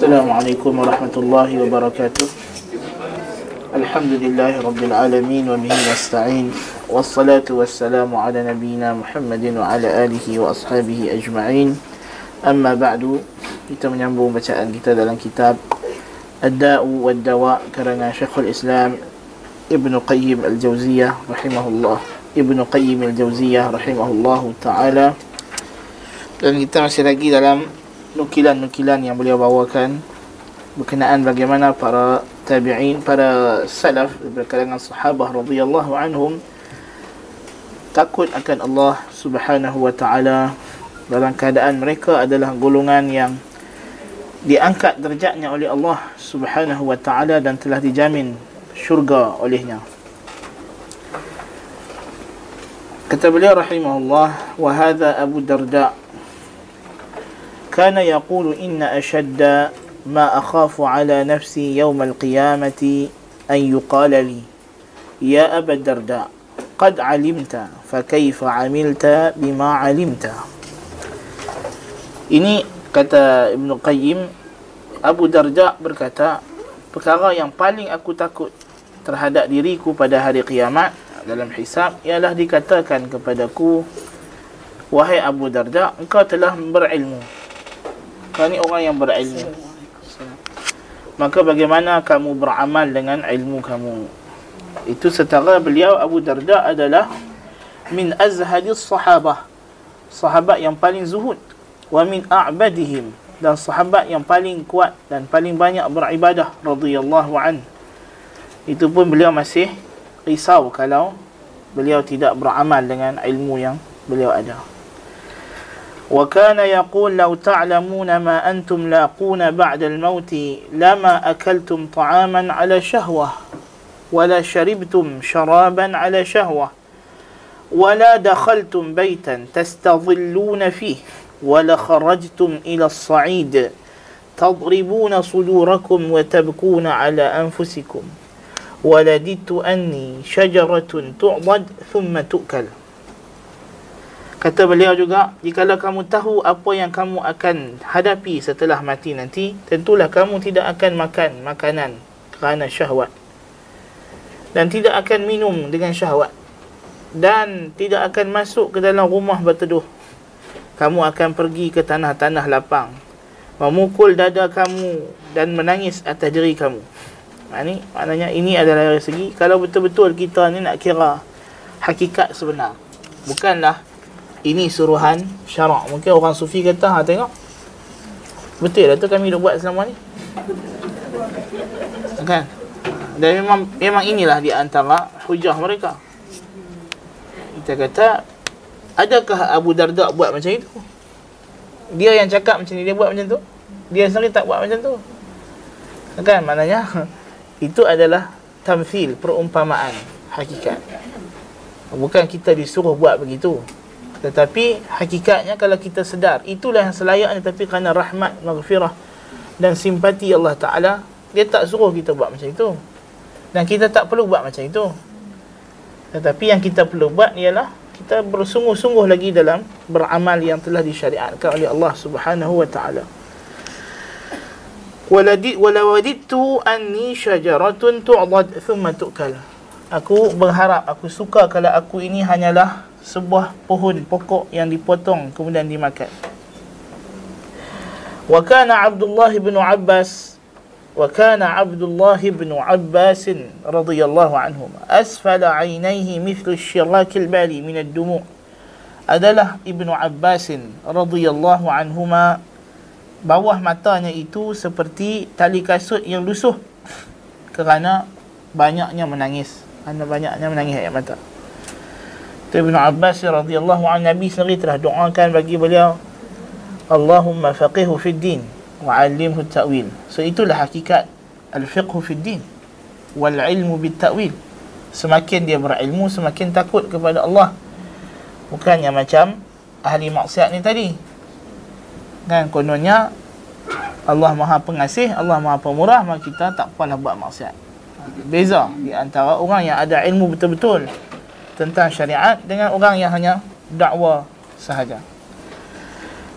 السلام عليكم ورحمة الله وبركاته. الحمد لله رب العالمين وبه نستعين والصلاة والسلام على نبينا محمد وعلى آله وأصحابه أجمعين. أما بعد كتاب ينبو بتأل كتاب كتاب الداء والدواء كرنا شيخ الإسلام ابن قيم الجوزية رحمه الله ابن قيم الجوزية رحمه الله تعالى dan kita masih lagi dalam nukilan-nukilan yang beliau bawakan berkenaan bagaimana para tabi'in para salaf daripada kalangan sahabah radhiyallahu anhum takut akan Allah Subhanahu wa taala dalam keadaan mereka adalah golongan yang diangkat derajatnya oleh Allah Subhanahu wa taala dan telah dijamin syurga olehnya. Kata beliau rahimahullah wa hadha Abu Darda كان يقول إن أشد ما أخاف على نفسي يوم القيامة أن يقال لي يا أبا الدرداء قد علمت فكيف عملت بما علمت؟ Ini kata Ibn Qayyim Abu Darda berkata Perkara yang paling aku takut Terhadap diriku pada hari kiamat Dalam hisab Ialah dikatakan kepadaku Wahai Abu Darda Engkau telah berilmu kau ni orang yang berilmu. Maka bagaimana kamu beramal dengan ilmu kamu? Itu setara beliau Abu Darda adalah min azhadis sahabah. Sahabat yang paling zuhud. Wa min a'badihim. Dan sahabat yang paling kuat dan paling banyak beribadah. Radhiyallahu an. Itu pun beliau masih risau kalau beliau tidak beramal dengan ilmu yang beliau ada وكان يقول لو تعلمون ما أنتم لاقون بعد الموت لما أكلتم طعاما على شهوة ولا شربتم شرابا على شهوة ولا دخلتم بيتا تستظلون فيه ولا خرجتم إلى الصعيد تضربون صدوركم وتبكون على أنفسكم ولددت أني شجرة تعضد ثم تؤكل Kata beliau juga, jikalau kamu tahu apa yang kamu akan hadapi setelah mati nanti, tentulah kamu tidak akan makan makanan kerana syahwat. Dan tidak akan minum dengan syahwat. Dan tidak akan masuk ke dalam rumah berteduh kamu akan pergi ke tanah-tanah lapang memukul dada kamu dan menangis atas diri kamu ha, ini maknanya ini adalah dari segi kalau betul-betul kita ni nak kira hakikat sebenar bukanlah ini suruhan syarak mungkin orang sufi kata ha tengok betul lah tu kami dah buat selama ni kan dan memang memang inilah di antara hujah mereka kita kata Adakah Abu Darda buat macam itu? Dia yang cakap macam ni, dia buat macam tu? Dia sendiri tak buat macam tu? Kan, maknanya itu adalah tamfil, perumpamaan hakikat. Bukan kita disuruh buat begitu. Tetapi hakikatnya kalau kita sedar, itulah yang selayaknya tapi kerana rahmat, maghfirah dan simpati Allah Ta'ala, dia tak suruh kita buat macam itu. Dan kita tak perlu buat macam itu. Tetapi yang kita perlu buat ialah kita bersungguh-sungguh lagi dalam beramal yang telah disyariatkan oleh Allah Subhanahu wa taala. Waladit walawadittu anni syajaratun tu'dad thumma tu'kal. Aku berharap, aku suka kalau aku ini hanyalah sebuah pohon pokok yang dipotong kemudian dimakan. Wa kana Abdullah bin Abbas wa kana Abdullah bin Abbas radhiyallahu anhuma. Asfala ainihi mithlu shirak al-bali min ad-dumu' adalah ibnu Abbas radhiyallahu anhuma bawah matanya itu seperti tali kasut yang lusuh kerana banyaknya menangis. Kerana banyaknya menangis ayat mata. Ibnu Abbas radhiyallahu anhu Nabi sendiri telah doakan bagi beliau Allahumma faqihu fid din wa'allimhu ta'wil. So itulah hakikat al-fiqhu fi din wal ilmu bit ta'wil. Semakin dia berilmu, semakin takut kepada Allah. Bukannya macam ahli maksiat ni tadi. Kan kononnya Allah Maha Pengasih, Allah Maha Pemurah, maka kita tak apalah buat maksiat. Beza di antara orang yang ada ilmu betul-betul tentang syariat dengan orang yang hanya dakwa sahaja.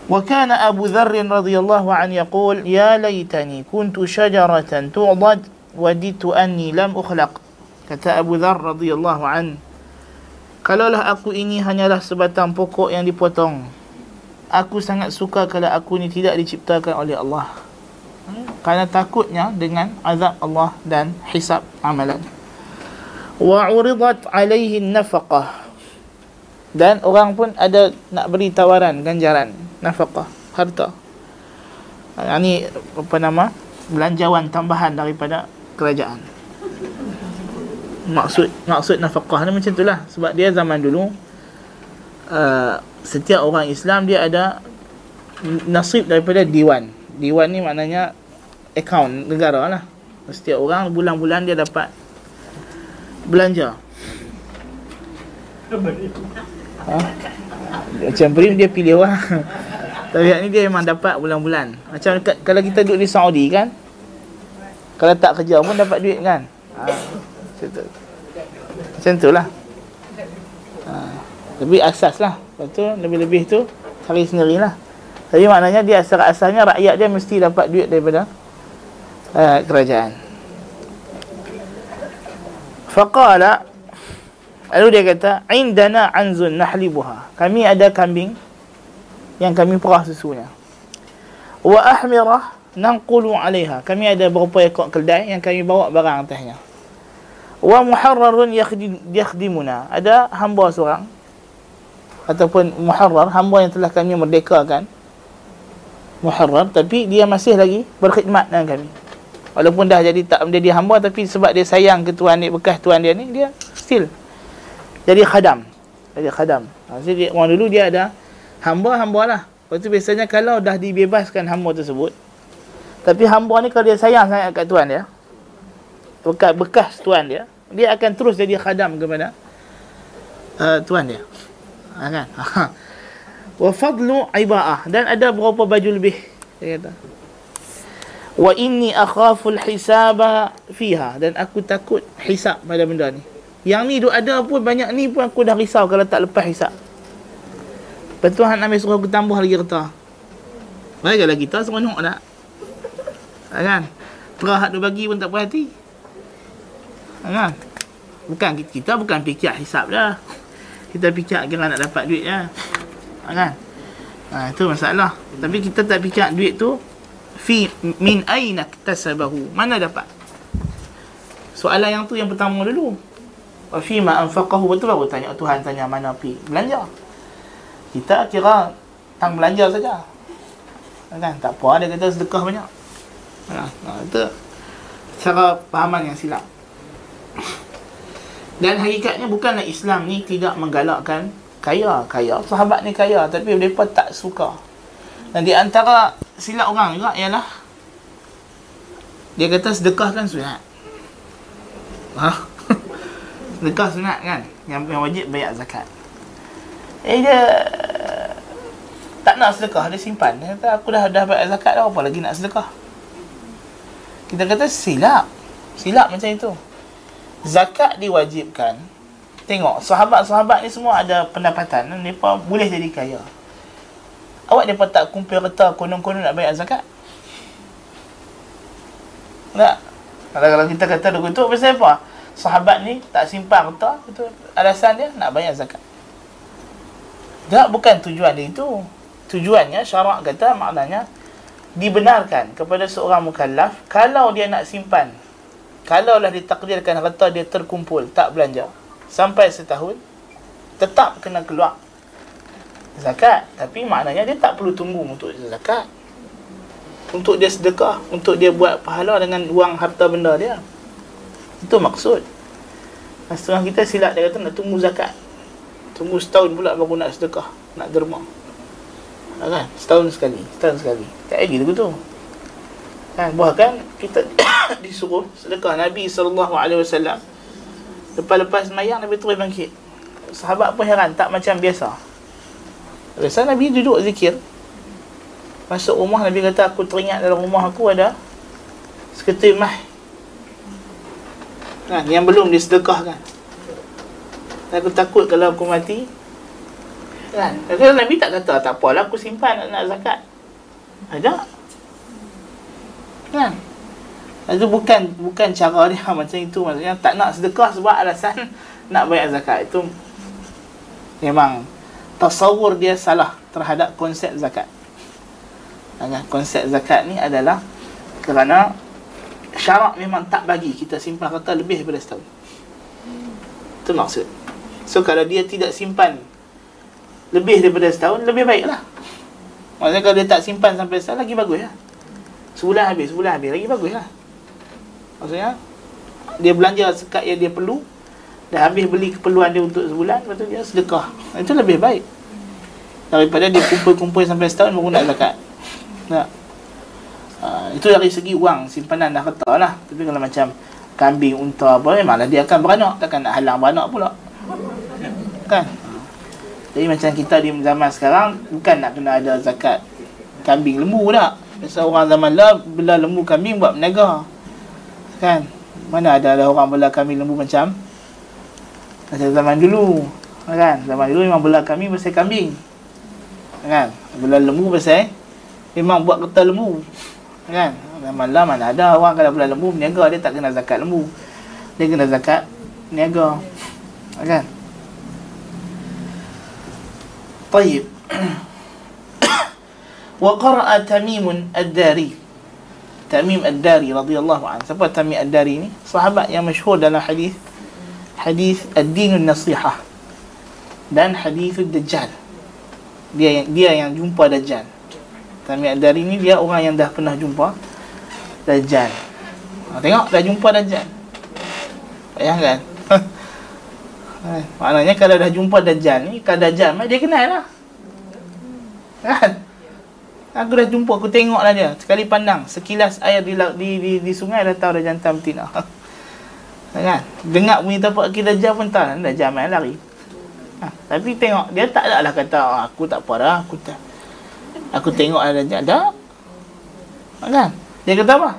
Wa kana Abu Dharr radhiyallahu an yaqul ya laitani kuntu shajaratan tu'dad waditu anni lam ukhlaq. Kata Abu Dharr radhiyallahu an Kalaulah aku ini hanyalah sebatang pokok yang dipotong Aku sangat suka kalau aku ni tidak diciptakan oleh Allah Karena takutnya dengan azab Allah dan hisab amalan wa uridat alaihi nafaqah dan orang pun ada nak beri tawaran ganjaran nafaqah harta. Ini apa nama? Belanjawan tambahan daripada kerajaan. Maksud maksud nafkah ni macam itulah. Sebab dia zaman dulu uh, setiap orang Islam dia ada nasib daripada diwan. Diwan ni maknanya akaun negara lah setiap orang bulan-bulan dia dapat belanja. Ha? macam prim dia pilih orang. Tapi ni dia memang dapat bulan-bulan. Macam kalau kita duduk di Saudi kan kalau tak kerja pun dapat duit kan? Ha macam tu. Lah. Ha. lebih asas lah. Lepas tu lebih-lebih tu cari sendiri lah. Tapi maknanya dia asal-asalnya rakyat dia mesti dapat duit daripada uh, kerajaan faqala lalu dia kata indana anzun nahlibuha. Kami ada kambing yang kami perah susunya. Wa ahmirah nanqulu alaiha. Kami ada beberapa ekor keldai yang kami bawa barang atasnya. Wa muharrarun yakhdimuna. Ada hamba seorang ataupun muharrar hamba yang telah kami merdekakan. Muharrar tapi dia masih lagi berkhidmat dengan kami walaupun dah jadi tak menjadi hamba tapi sebab dia sayang ke tuan dia bekas tuan dia ni dia still jadi khadam. Jadi khadam. Ha, jadi orang dulu dia ada hamba-hamba lah. Lepas tu biasanya kalau dah dibebaskan hamba tersebut tapi hamba ni kalau dia sayang sangat kat tuan dia bekas, bekas tuan dia dia akan terus jadi khadam kepada uh, tuan dia. Ha, kan? Wa fadlu ibaah. Dan ada berapa baju lebih dia kata wa inni akhafu hisaba fiha dan aku takut hisab pada benda ni yang ni duk ada pun banyak ni pun aku dah risau kalau tak lepas hisab Tuhan Nabi suruh aku tambah lagi kerta Baiklah kita seronok tak ha, kan Perahat tu bagi pun tak puas hati kan? Bukan kita bukan fikir hisap dah. Kita fikir kira nak dapat duit ya. Kan? Ha, itu masalah. Tapi kita tak fikir duit tu fi min aina tasabahu. Mana dapat? Soalan yang tu yang pertama dulu. Wa fi ma anfaqahu betul baru tanya Tuhan tanya mana pi belanja. Kita kira tang belanja saja. Kan? Tak apa ada kata sedekah banyak. Ha, itu cara pahaman yang silap. Dan hakikatnya bukanlah Islam ni tidak menggalakkan kaya. Kaya, sahabat ni kaya tapi mereka tak suka. Dan di antara silap orang juga ialah dia kata sedekah kan sunat. Ha? sedekah sunat kan? Yang, yang wajib bayar zakat. Eh dia tak nak sedekah, dia simpan. Dia kata aku dah dah bayar zakat dah, apa lagi nak sedekah? Kita kata silap. Silap macam itu zakat diwajibkan tengok sahabat-sahabat ni semua ada pendapatan mereka boleh jadi kaya awak mereka tak kumpul reta konon-konon nak bayar zakat? Tak. Kalau, kalau kita kata begitu pasal apa? Sahabat ni tak simpan reta itu alasan dia nak bayar zakat. Tak bukan tujuan dia itu. Tujuannya syarak kata maknanya dibenarkan kepada seorang mukallaf kalau dia nak simpan kalaulah ditakdirkan harta dia terkumpul tak belanja sampai setahun tetap kena keluar zakat. Tapi maknanya dia tak perlu tunggu untuk zakat. Untuk dia sedekah untuk dia buat pahala dengan wang harta benda dia. Itu maksud. Setengah kita silap dia kata nak tunggu zakat. Tunggu setahun pula baru nak sedekah nak derma. Kan? Setahun sekali setahun sekali. Tak lagi tu. Kan bahkan kita disuruh sedekah Nabi wasallam. Lepas-lepas sembahyang Nabi terus bangkit. Sahabat pun heran tak macam biasa biasa Nabi duduk zikir masuk rumah Nabi kata aku teringat dalam rumah aku ada seketul mah kan yang belum disedekahkan aku takut kalau aku mati Kan? Kalau Nabi tak kata tak apalah aku simpan nak zakat. Ada. Kan? Itu bukan bukan cara dia macam itu maksudnya tak nak sedekah sebab alasan nak bayar zakat. Itu memang tasawur dia salah terhadap konsep zakat. Kan? Konsep zakat ni adalah kerana syarak memang tak bagi kita simpan kata lebih daripada setahun. Itu maksud. So kalau dia tidak simpan lebih daripada setahun lebih baiklah maksudnya kalau dia tak simpan sampai setahun lagi bagus lah sebulan habis sebulan habis lagi bagus lah maksudnya dia belanja sekat yang dia perlu dah habis beli keperluan dia untuk sebulan lepas tu dia sedekah itu lebih baik. Daripada dia kumpul-kumpul sampai setahun baru nak zakat. Tak uh, itu dari segi wang simpanan dah kata lah. Tapi kalau macam kambing, unta apa memanglah dia akan beranak. Takkan nak halang beranak pula. Kan? Jadi macam kita di zaman sekarang Bukan nak kena ada zakat Kambing lembu tak Biasa orang zaman lah Bela lembu kambing buat menaga Kan? Mana ada, ada orang bela kambing lembu macam Macam zaman dulu Kan Zaman dulu memang bela kambing pasal kambing Kan Bela lembu pasal Memang buat kertas lembu Kan Zaman lah mana ada orang kalau bela lembu Meniaga dia tak kena zakat lembu Dia kena zakat Niaga Kan طيب وقرأ تميم الداري تميم الداري رضي الله عنه siapa تميم الداري ni sahabat yang masyhur dalam hadis hadis ad-din an-nasihah dan hadis ad-dajjal dia yang dia yang jumpa dajjal Tamim ad-dari ni dia orang yang dah pernah jumpa dajjal ha, tengok dah jumpa dajjal bayangkan Eh, maknanya kalau dah jumpa Dajjal ni, kalau Dajjal dia kenal lah. Kan? Aku dah jumpa, aku tengok lah dia. Sekali pandang, sekilas air di, di, di, di sungai dah tahu dah jantam betina. kan? Dengar bunyi tapak kita Dajjal pun tahu, Dajjal main lari. Ha, tapi tengok, dia tak ada lah kata, oh, aku tak apa dah, aku tak. Aku tengok ada Dajjal. Tak? Kan? Dia kata apa?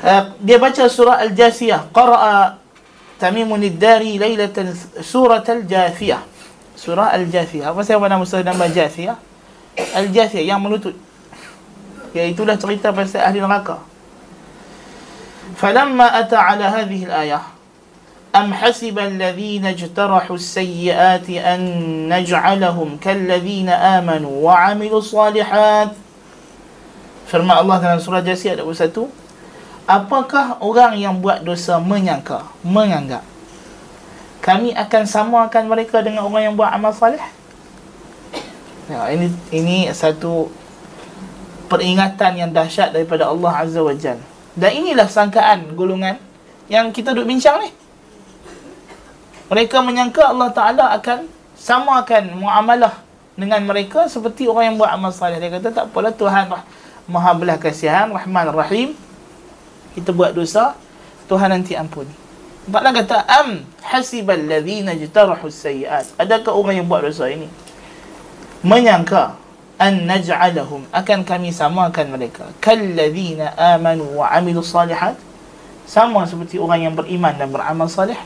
Uh, dia baca surah Al-Jasiyah. Qara'a Tamimun Dari Lailatan Surah Al-Jathiyah Surah Al-Jathiyah Apa saya nama surah nama Jathiyah? Al-Jathiyah yang menutup Iaitulah cerita pasal ahli neraka فلما أتى على هذه الآية أم حسب الذين اجترحوا السيئات أن نجعلهم كالذين آمنوا وعملوا الصالحات Firman Allah dalam surah Jasiyah ada satu apakah orang yang buat dosa menyangka, menganggap kami akan samakan mereka dengan orang yang buat amal salih? Ya, ini ini satu peringatan yang dahsyat daripada Allah Azza wa Jal. Dan inilah sangkaan golongan yang kita duk bincang ni. Mereka menyangka Allah Ta'ala akan samakan muamalah dengan mereka seperti orang yang buat amal salih. Dia kata tak apalah Tuhan Maha belah kasihan, Rahman Rahim kita buat dosa Tuhan nanti ampuni Sebablah kata am hasibal ladzina jtarahu sayyiat adakah orang yang buat dosa ini menyangka an naj'alahum. Akan kami samakan mereka. Kalladzina amanu wa amilus salihat. Sama seperti orang yang beriman dan beramal salih.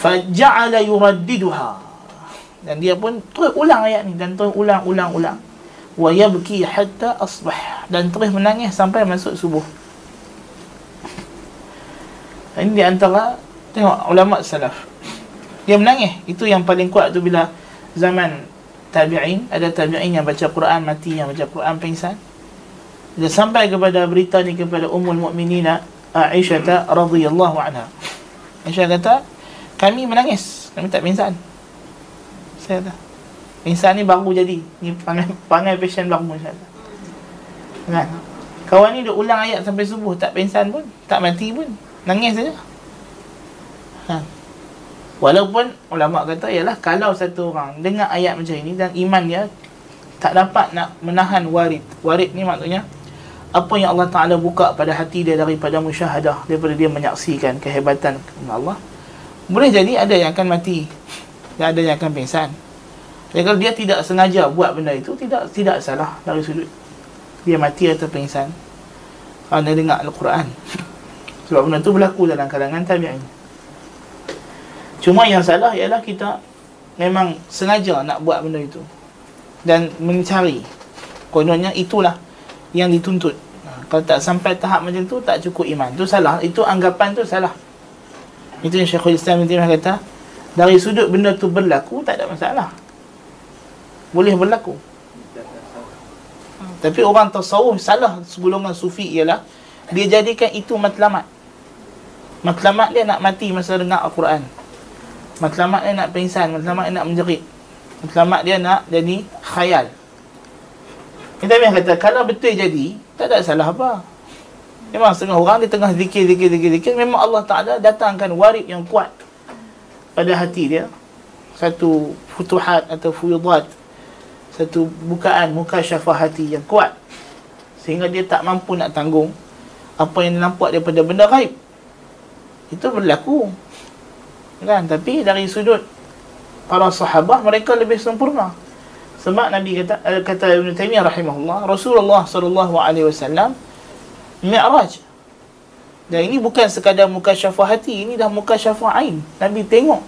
Faja'ala yuraddiduha. Dan dia pun terus ulang ayat ni dan terus ulang ulang ulang. Wa yabki hatta asbah. Dan terus menangis sampai masuk subuh. Ini di antara tengok ulama salaf. Dia menangis. Itu yang paling kuat tu bila zaman tabi'in ada tabi'in yang baca Quran mati yang baca Quran pingsan. Dia sampai kepada berita ni kepada ummul mukminina Aisyah radhiyallahu anha. Aisyah kata kami menangis kami tak pingsan. Saya kata Insan ni baru jadi. Ni pangai, pangai passion baru insyaAllah Kan? Kawan ni dia ulang ayat sampai subuh Tak pensan pun Tak mati pun. Nangis saja. Ha. Walaupun ulama kata Ialah kalau satu orang Dengar ayat macam ini Dan iman dia Tak dapat nak menahan warid Warid ni maksudnya Apa yang Allah Ta'ala buka pada hati dia Daripada musyahadah Daripada dia menyaksikan Kehebatan Allah Boleh jadi ada yang akan mati Dan ada yang akan pingsan jadi kalau dia tidak sengaja buat benda itu tidak tidak salah dari sudut dia mati atau pingsan kerana dengar Al-Quran. Sebab benda itu berlaku dalam kalangan tabi'in. Cuma yang salah ialah kita memang sengaja nak buat benda itu. Dan mencari. Kononnya itulah yang dituntut. Ha, kalau tak sampai tahap macam tu tak cukup iman. Tu salah. Itu anggapan tu salah. Itu yang Syekhul Islam Ibn kata dari sudut benda tu berlaku tak ada masalah. Boleh berlaku. Tapi orang tasawuf salah segolongan sufi ialah dia jadikan itu matlamat. Matlamat dia nak mati masa dengar Al-Quran matlamat dia nak pingsan matlamat dia nak menjerit. Matlamat dia nak jadi khayal. Kita memang kata kalau betul jadi tak ada salah apa. Memang setengah orang di tengah zikir zikir zikir zikir memang Allah Ta'ala datangkan warid yang kuat pada hati dia. Satu futuhat atau fuyudat satu bukaan muka syafah hati yang kuat. Sehingga dia tak mampu nak tanggung apa yang nampak daripada benda gaib. Itu berlaku kan? Tapi dari sudut para sahabat mereka lebih sempurna. Sebab Nabi kata uh, kata Ibn Taymiyah rahimahullah Rasulullah sallallahu alaihi wasallam mi'raj. Dan ini bukan sekadar muka syafah hati ini dah muka syafah ain. Nabi tengok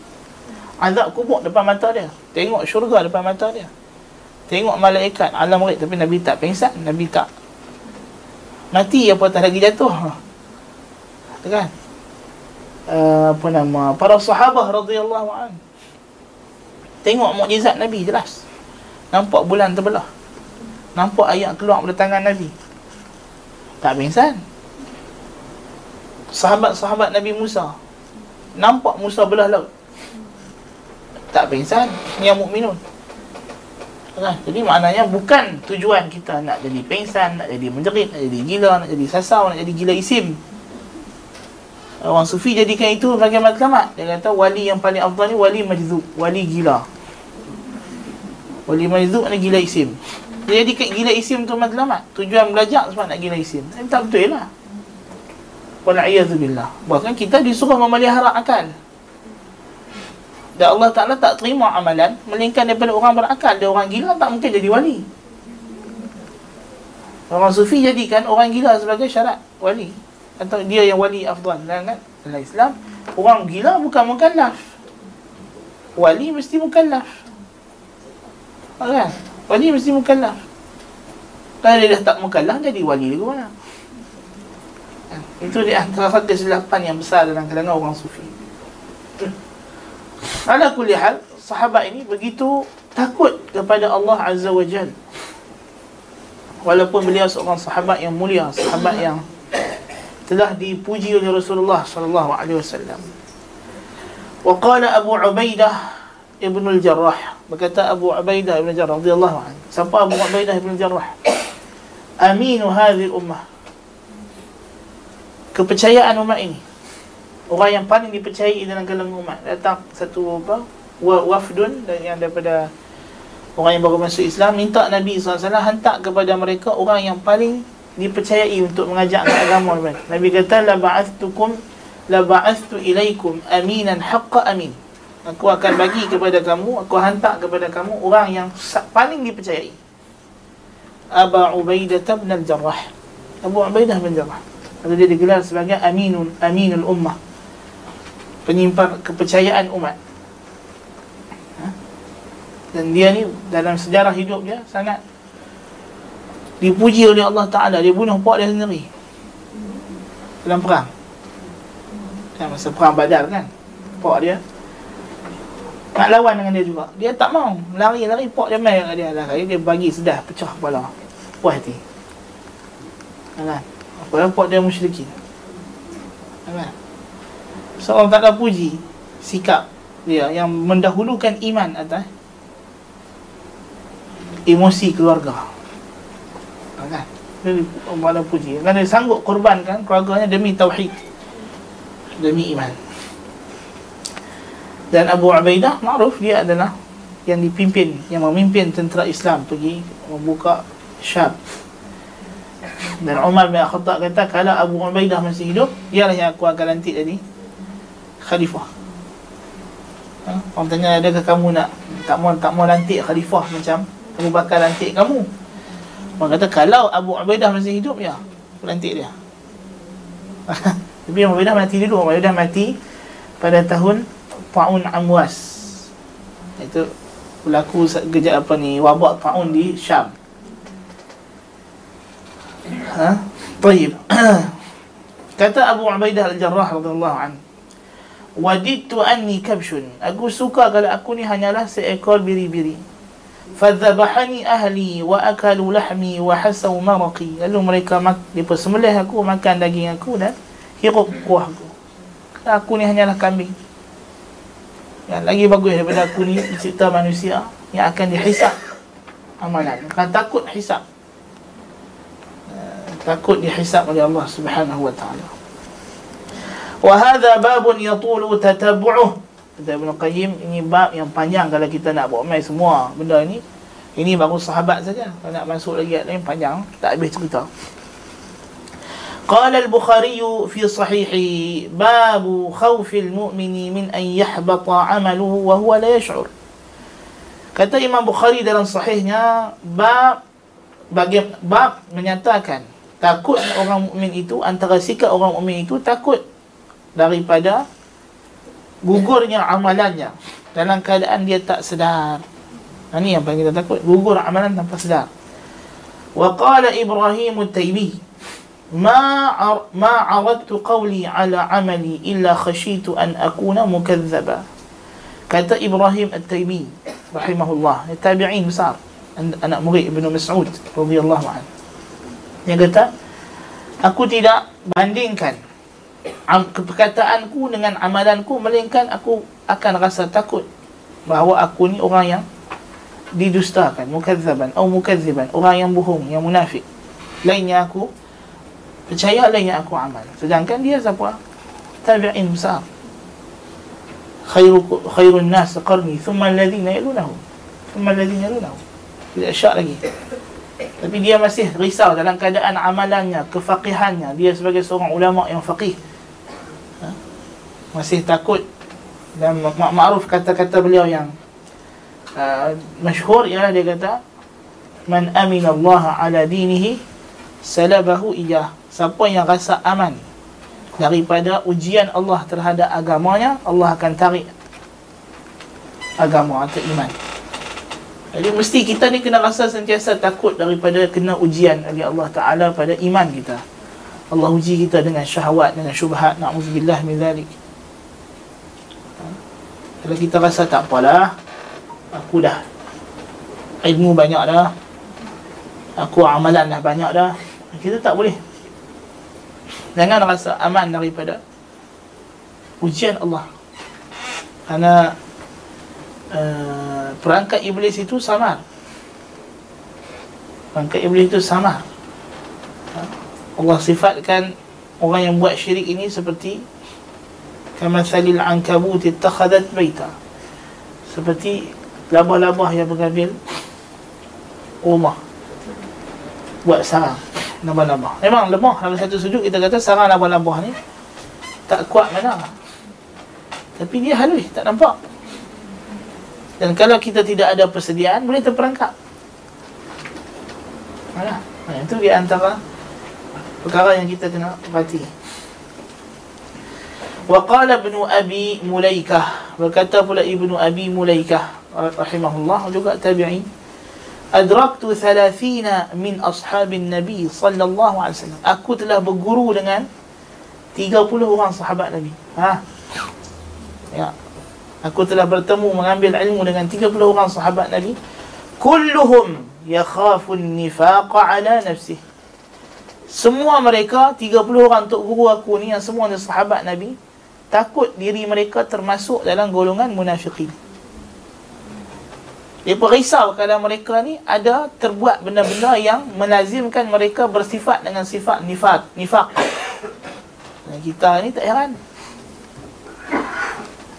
azab kubur depan mata dia. Tengok syurga depan mata dia. Tengok malaikat alam ghaib tapi Nabi tak pengsan Nabi tak mati apa tak lagi jatuh. Kan uh, apa nama para sahabat radhiyallahu an. Tengok mukjizat Nabi jelas. Nampak bulan terbelah. Nampak ayat keluar dari tangan Nabi. Tak pengsan sahabat-sahabat Nabi Musa. Nampak Musa belah laut. Tak pengsan yang mukminun. Kan? Jadi maknanya bukan tujuan kita nak jadi pengsan, nak jadi menjerit, nak jadi gila, nak jadi sasau, nak jadi gila isim. Orang sufi jadikan itu sebagai matlamat. Dia kata wali yang paling afdal ni wali majzub, wali gila. Wali majzub ni gila isim. Dia jadikan gila isim tu matlamat. Tujuan belajar sebab nak gila isim. Ini tak betul lah. Wala'iyadzubillah. Bahkan kita disuruh memelihara akal. Dan Allah Ta'ala tak terima amalan Melainkan daripada orang berakal Dia orang gila tak mungkin jadi wali Orang sufi jadikan orang gila sebagai syarat wali Atau dia yang wali afdal kan? Dalam Islam Orang gila bukan mukallaf. Wali mesti mukallaf. Kan? Wali mesti mukallaf. Kalau dia dah tak mukallaf Jadi wali dia mana? Itu dia antara kesilapan yang besar dalam kalangan orang sufi. Ala kulli hal, sahabat ini begitu takut kepada Allah Azza wa Jal. Walaupun beliau seorang sahabat yang mulia, sahabat yang telah dipuji oleh Rasulullah sallallahu alaihi wasallam. Wa qala Abu Ubaidah Ibn al-Jarrah berkata Abu Ubaidah Ibn al-Jarrah radhiyallahu anhu. Siapa Abu Ubaidah Ibn al-Jarrah? Aminu hadhihi ummah. Kepercayaan umat ini orang yang paling dipercayai dalam kalangan umat datang satu apa wafdun yang daripada orang yang baru masuk Islam minta Nabi SAW hantar kepada mereka orang yang paling dipercayai untuk mengajak agama mereka. Nabi kata la ba'athtukum la ba'athtu ilaikum aminan haqqa amin. Aku akan bagi kepada kamu, aku hantar kepada kamu orang yang paling dipercayai. Aba Ubaidah bin Al-Jarrah. Abu Ubaidah bin Jarrah. Atau dia digelar sebagai Aminun Aminul Ummah penyimpan kepercayaan umat ha? dan dia ni dalam sejarah hidup dia sangat dipuji oleh Allah Ta'ala. Dia bunuh pak dia sendiri. Dalam perang. Kan masa perang badar kan pak dia. Nak lawan dengan dia juga. Dia tak mau. Lari-lari pak dia main dengan dia. Lari dia bagi sedah pecah kepala. Puas hati. Kan? Apa pak dia musyrikin kan? Seorang tak ada puji sikap dia yang mendahulukan iman atas emosi keluarga kan? Jadi orang puji. Dan dia sanggup korbankan keluarganya demi tauhid. Demi iman. Dan Abu Ubaidah makruf dia adalah yang dipimpin yang memimpin tentera Islam. Pergi membuka Syam. Dan Umar bin Khattab kata kalau Abu Ubaidah masih hidup dialah yang aku akan lantik jadi khalifah. Ha? Orang tanya adakah kamu nak tak mau tak mau lantik khalifah macam Abu Bakar lantik kamu? Orang kata kalau Abu Ubaidah masih hidup ya, aku lantik dia. Tapi Abu Ubaidah mati dulu. Abu Ubaidah mati pada tahun Fa'un Amwas. Itu berlaku kejap apa ni wabak taun di Syam. Ha? Baik. Kata Abu Ubaidah Al-Jarrah radhiyallahu anhu, "Wadidtu anni kabshun." Aku suka kalau aku ni hanyalah seekor biri-biri. فذبحني أهلي وأكلوا لحمي وحسوا مرقي. قال لهم ريكا ما لبس مليها كو ما كان دقين كو لا يقو كو حقو لا كوني هنيا لك أمي يعني لقي بقو يهرب لا كوني يسيطة منوسيا يعني كان يحسا أما لا كان تاكد حسا آه، تاكد يحسا من الله سبحانه وتعالى. وهذا باب يطول تتبعه. Kata Ibn Qayyim ini bab yang panjang kalau kita nak buat mai semua benda ni. Ini baru sahabat saja. Kalau nak masuk lagi lain panjang, tak habis cerita. قال البخاري في صحيحه باب خوف المؤمن من أن يحبط عمله وهو لا يشعر kata Imam Bukhari dalam sahihnya bab bagi bab menyatakan takut orang mukmin itu antara sikap orang mukmin itu takut daripada gugurnya amalannya dalam keadaan dia tak sedar. Ini yang paling kita takut, gugur amalan tanpa sedar. Wa qala Ibrahim at-Taymi ما ما عرضت قولي على عملي إلا خشيت أن أكون مكذبا kata Ibrahim At-Taymi rahimahullah tabi'in besar anak murid Ibnu Mas'ud radhiyallahu anhu dia kata aku tidak bandingkan perkataanku dengan amalanku melainkan aku akan rasa takut bahawa aku ni orang yang didustakan mukazzaban atau mukazziban orang yang bohong yang munafik. Lainnya aku percaya lainnya aku amal. Sedangkan dia siapa? Tabi'in besar. Khairu khairun nas qarni thumma alladhina yalunahu thumma alladhina yalunahu tidak syak lagi. Tapi dia masih risau dalam keadaan amalannya kefaqihannya. Dia sebagai seorang ulama yang faqih? Masih takut dan ma'ruf kata-kata beliau yang uh, masyhur ialah dia kata man amina Allah ala dinihi salabahu iyah siapa yang rasa aman daripada ujian Allah terhadap agamanya Allah akan tarik agama atau iman. Jadi mesti kita ni kena rasa sentiasa takut daripada kena ujian oleh Allah Ta'ala pada iman kita. Allah uji kita dengan syahwat, dengan syubhat. Na'udzubillah min zalik Kalau kita rasa tak apalah Aku dah Ilmu banyak dah Aku amalan dah banyak dah Kita tak boleh Jangan rasa aman daripada ujian Allah. Karena uh, perangkat iblis itu samar. Perangkat iblis itu samar. Allah sifatkan orang yang buat syirik ini seperti kama salil ankabut ittakhadat baita. Seperti labah-labah yang mengambil rumah buat sarang labah-labah. Memang lemah dalam satu sujud kita kata sarang labah-labah ni tak kuat mana. Tapi dia halus, tak nampak. Dan kalau kita tidak ada persediaan boleh terperangkap. Mana? Itu di antara perkara yang kita kena perhati. Wa qala ibnu Abi Mulaikah. Berkata pula ibnu Abi Mulaikah rahimahullah juga tabi'in. Adraktu thalathina min ashabin nabi sallallahu alaihi wasallam. Aku telah berguru dengan 30 orang sahabat nabi. Ha? Ya. Aku telah bertemu mengambil ilmu dengan 30 orang sahabat nabi. Kulluhum yakhafu an-nifaq ala nafsihi semua mereka 30 orang untuk guru aku ni yang semua ni sahabat nabi takut diri mereka termasuk dalam golongan munafikin dia risau kalau mereka ni ada terbuat benda-benda yang melazimkan mereka bersifat dengan sifat nifak. Dan kita ni tak heran.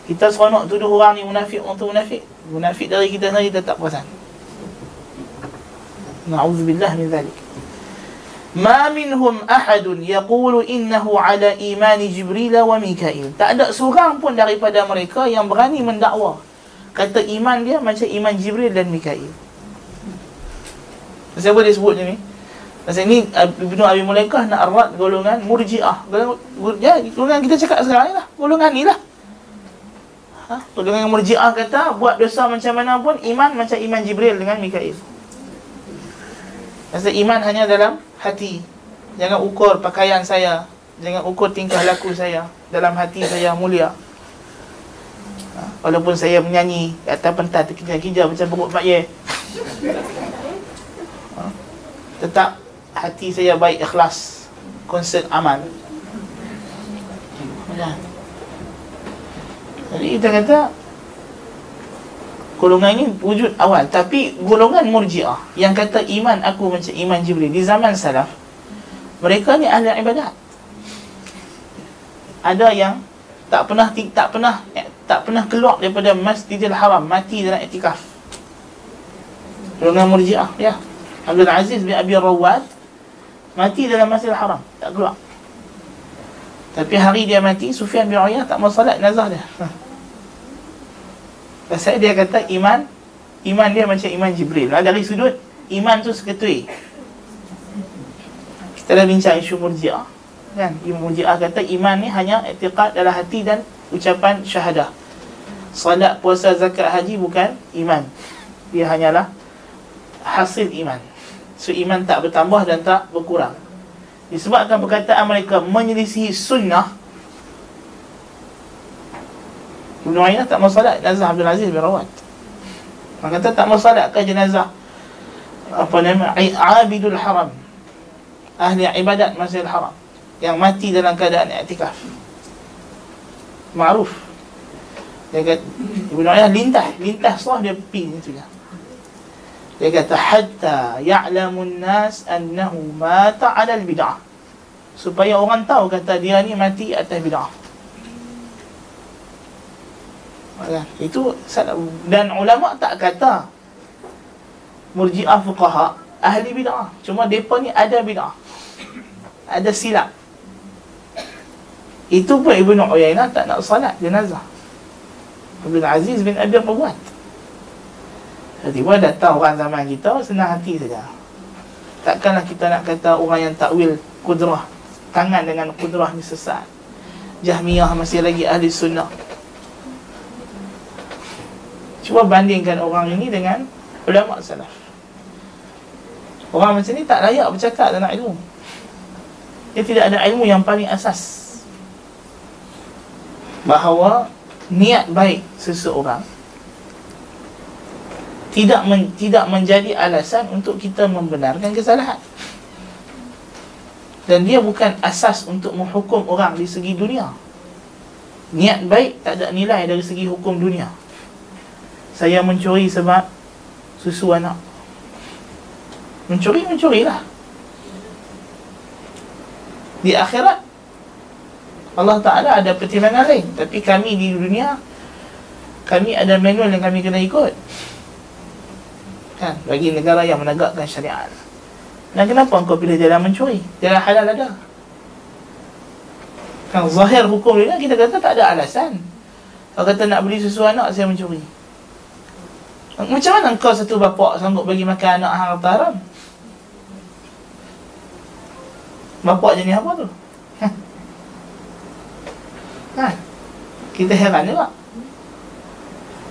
Kita seronok tuduh orang ni munafik, orang tu munafik. Munafik dari kita sendiri kita tak perasan. Na'udzubillah min zalik. Ma minhum ahadun yaqulu innahu ala imani Jibril wa Mikail. Tak ada seorang pun daripada mereka yang berani mendakwa kata iman dia macam iman Jibril dan Mikail. Siapa dia sebut ni? Pasal ni Ibnu Abi Mulaikah nak erat golongan Murji'ah. Golongan, ya, golongan kita cakap sekarang ni lah. Golongan ni lah. Ha? Dengan murjiah kata buat dosa macam mana pun iman macam iman Jibril dengan Mikail. Rasa iman hanya dalam hati. Jangan ukur pakaian saya, jangan ukur tingkah laku saya. Dalam hati saya mulia. Ha? Walaupun saya menyanyi atas pentas terkija-kija macam beruk Mak Ye. Ha? Tetap hati saya baik ikhlas. Konsert aman. Jadi kita kata golongan ini wujud awal. Tapi golongan murjiah yang kata iman aku macam iman Jibril di zaman salaf mereka ni ahli ibadat. Ada yang tak pernah tak pernah eh, tak pernah keluar daripada Masjidil Haram mati dalam iktikaf golongan murjiah ya. Abdul Aziz bin Abi Rawad mati dalam Masjidil Haram tak keluar. Tapi hari dia mati Sufyan bin Uyainah tak mau salat nazar dia Pasal dia kata iman Iman dia macam iman Jibril. Nah, Dari sudut Iman tu seketui. Kita dah bincang isu murjiah kan? Murjiah kata iman ni hanya Etiqat dalam hati dan Ucapan syahadah. Salat, puasa, zakat, haji bukan iman. Dia hanyalah Hasil iman. So iman tak bertambah dan tak berkurang. Disebabkan perkataan mereka Menyelisihi sunnah Ibn Uyainah tak mau salat jenazah Abdul Aziz bin Rawat. Maka kata tak mau salat ke jenazah apa nama Abidul Haram. Ahli ibadat Masjidil Haram yang mati dalam keadaan i'tikaf. Ma'ruf. Dia kata Ibn Uyainah lintah, lintah sah dia pergi itu ya. Dia kata hatta ya'lamun nas annahu mata 'ala al-bid'ah. Supaya orang tahu kata dia ni mati atas bid'ah. kan? Itu dan ulama tak kata murjiah fuqaha ahli bid'ah. Cuma depa ni ada bid'ah. Ada silap. Itu pun Ibnu Uyainah tak nak salat jenazah. Ibn Aziz bin Abi Rawat. Tiba-tiba datang orang zaman kita senang hati saja. Takkanlah kita nak kata orang yang takwil kudrah tangan dengan kudrah ni sesat. Jahmiyah masih lagi ahli sunnah. Cuba bandingkan orang ini dengan ulama salaf. Orang macam ni tak layak bercakap tentang ilmu. Dia tidak ada ilmu yang paling asas. Bahawa niat baik seseorang tidak men, tidak menjadi alasan untuk kita membenarkan kesalahan. Dan dia bukan asas untuk menghukum orang di segi dunia. Niat baik tak ada nilai dari segi hukum dunia saya mencuri sebab susu anak. Mencuri mencurilah. Di akhirat Allah Ta'ala ada pertimbangan lain. Tapi kami di dunia kami ada manual yang kami kena ikut. Kan? Bagi negara yang menegakkan syariat. Dan kenapa engkau pilih jalan mencuri? Jalan halal ada. Kan zahir hukum dunia kita kata tak ada alasan. Kalau kata nak beli susu anak saya mencuri macam mana kau satu bapa sanggup bagi makan anak harta haram? Bapa jenis apa tu? Ha. Kita heran juga.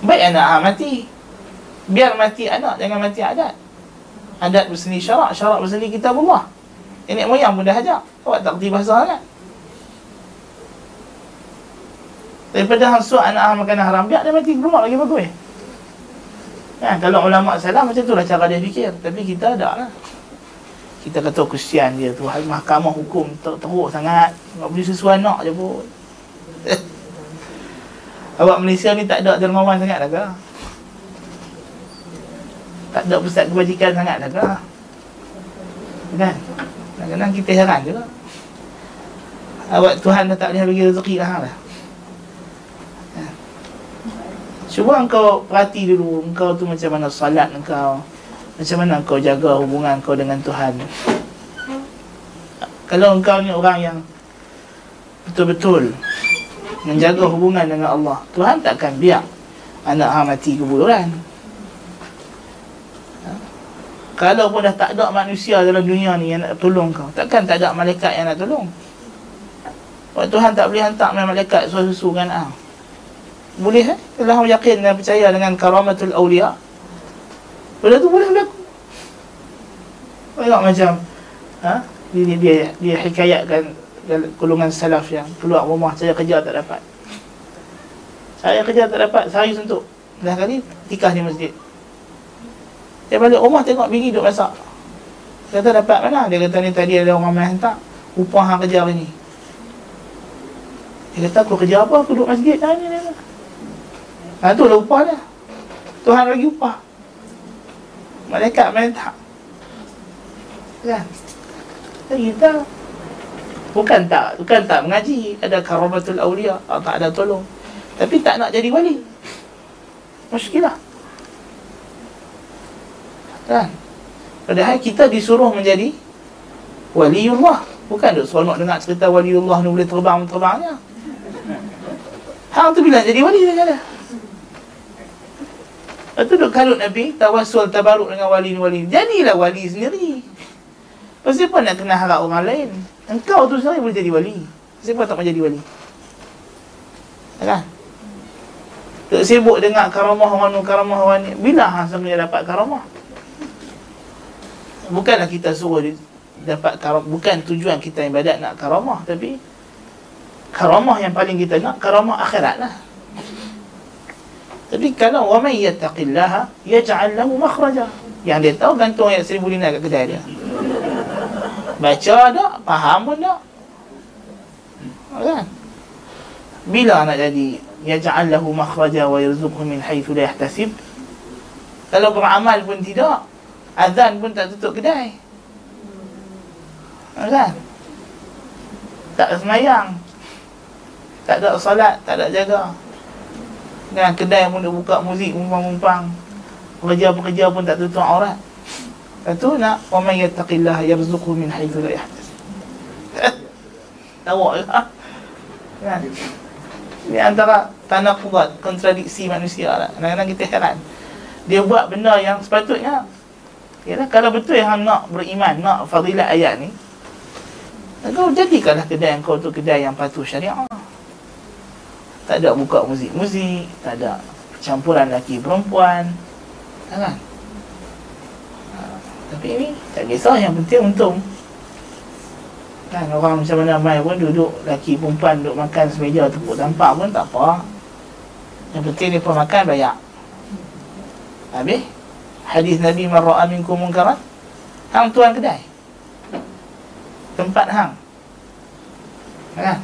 Baik anak hang mati. Biar mati anak, jangan mati adat. Adat berseni syarak, syarak berseni kita Allah. Ini moyang pun dah ajak. Awak tak kerti bahasa kan? Daripada hang suat anak hang makan haram, biar dia mati rumah lagi bagus. Kan? Kalau ulama salah macam itulah cara dia fikir. Tapi kita ada lah. Kita kata kesian dia tu. Mahkamah hukum teruk sangat. Tak boleh sesuai nak je pun. Awak Malaysia ni tak ada dermawan sangat dah ke? Tak ada pusat kebajikan sangat dah ke? Kan? Kadang-kadang kita heran juga. Awak Tuhan dah tak boleh bagi rezeki lah. lah. Cuba engkau perhati dulu Engkau tu macam mana salat engkau Macam mana engkau jaga hubungan engkau dengan Tuhan. Kalau engkau ni orang yang Betul-betul Menjaga hubungan dengan Allah Tuhan takkan biar Anak hang mati kuburan. Kalau pun dah tak ada manusia dalam dunia ni yang nak tolong kau Takkan tak ada malaikat yang nak tolong? Tuhan tak boleh hantar malaikat susu-susu kan ah. Boleh eh? Telah yakin dan percaya dengan karamatul awliya. Benda tu boleh berlaku. Tengok macam ha? dia, dia, dia hikayatkan golongan salaf yang keluar rumah saya kerja tak dapat. Saya kerja tak dapat sehari suntuk. Dah kali tikah di masjid. Dia balik rumah tengok bini duduk masak. Dia kata dapat mana? Dia kata ni tadi ada orang main hantar. Upah hang kerja hari ni. Dia kata aku kerja apa? Aku duduk masjid. Dah ni Ha, tu lah upah dia. Tuhan bagi upah. Malaikat main tak. Kan? Kita bukan tak, bukan tak mengaji, ada karamatul awliya, oh, tak ada tolong. Tapi tak nak jadi wali. Muskilah. Kan? Padahal kita disuruh menjadi waliullah. Bukan duk seronok dengar cerita waliullah ni boleh terbang-terbangnya. Hang tu bila jadi wali dia kata. Lepas tu duk kalut Nabi Tawasul tabaruk dengan wali-wali. Jadilah wali sendiri. Siapa nak kena harap orang lain? Engkau tu sendiri boleh jadi wali. Siapa tak mau jadi wali? Kan Duk sibuk dengar karamah orang karamah orang ni Bila hang sebenarnya dapat karamah? Bukanlah kita suruh dapat karamah Bukan tujuan kita ibadat nak karamah Tapi Karamah yang paling kita nak Karamah akhirat lah tapi kalau wa may yattaqillaha yaj'al lahu makhraja. Yang dia tahu gantung ayat seribu dinar kat kedai dia. Baca tak, faham pun tak. Kan? Bila nak jadi yaj'al lahu makhraja wa yarzuqhu min haythu la yahtasib? Kalau beramal pun tidak, azan pun tak tutup kedai. Kan? Tak semayang. Tak ada salat, tak ada jaga. Kan kedai pun dah buka muzik mumpang-mumpang. Pekerja-pekerja pun tak tutup aurat. Lepas tu nak may yattaqillah yarzuqhu min haythu la yahtasib. Tahu lah. Kan? Ini antara tanah kuat kontradiksi manusia lah. Kadang-kadang kita heran. Dia buat benda yang sepatutnya Yalah, kalau betul yang nak beriman, nak fadilat ayat ni Kau jadikanlah kedai yang kau tu kedai yang patuh syariah tak ada buka muzik-muzik tak ada campuran lelaki perempuan. Kan ha, tapi ini tak kisah yang penting untung. Kan orang macam mana mai pun duduk lelaki perempuan duduk makan semeja tepuk tampak pun tak apa. Yang penting dia pun makan bayar habis? Hadis Nabi marra'a minkum munkaran? Hang tuan kedai. Tempat hang. Kan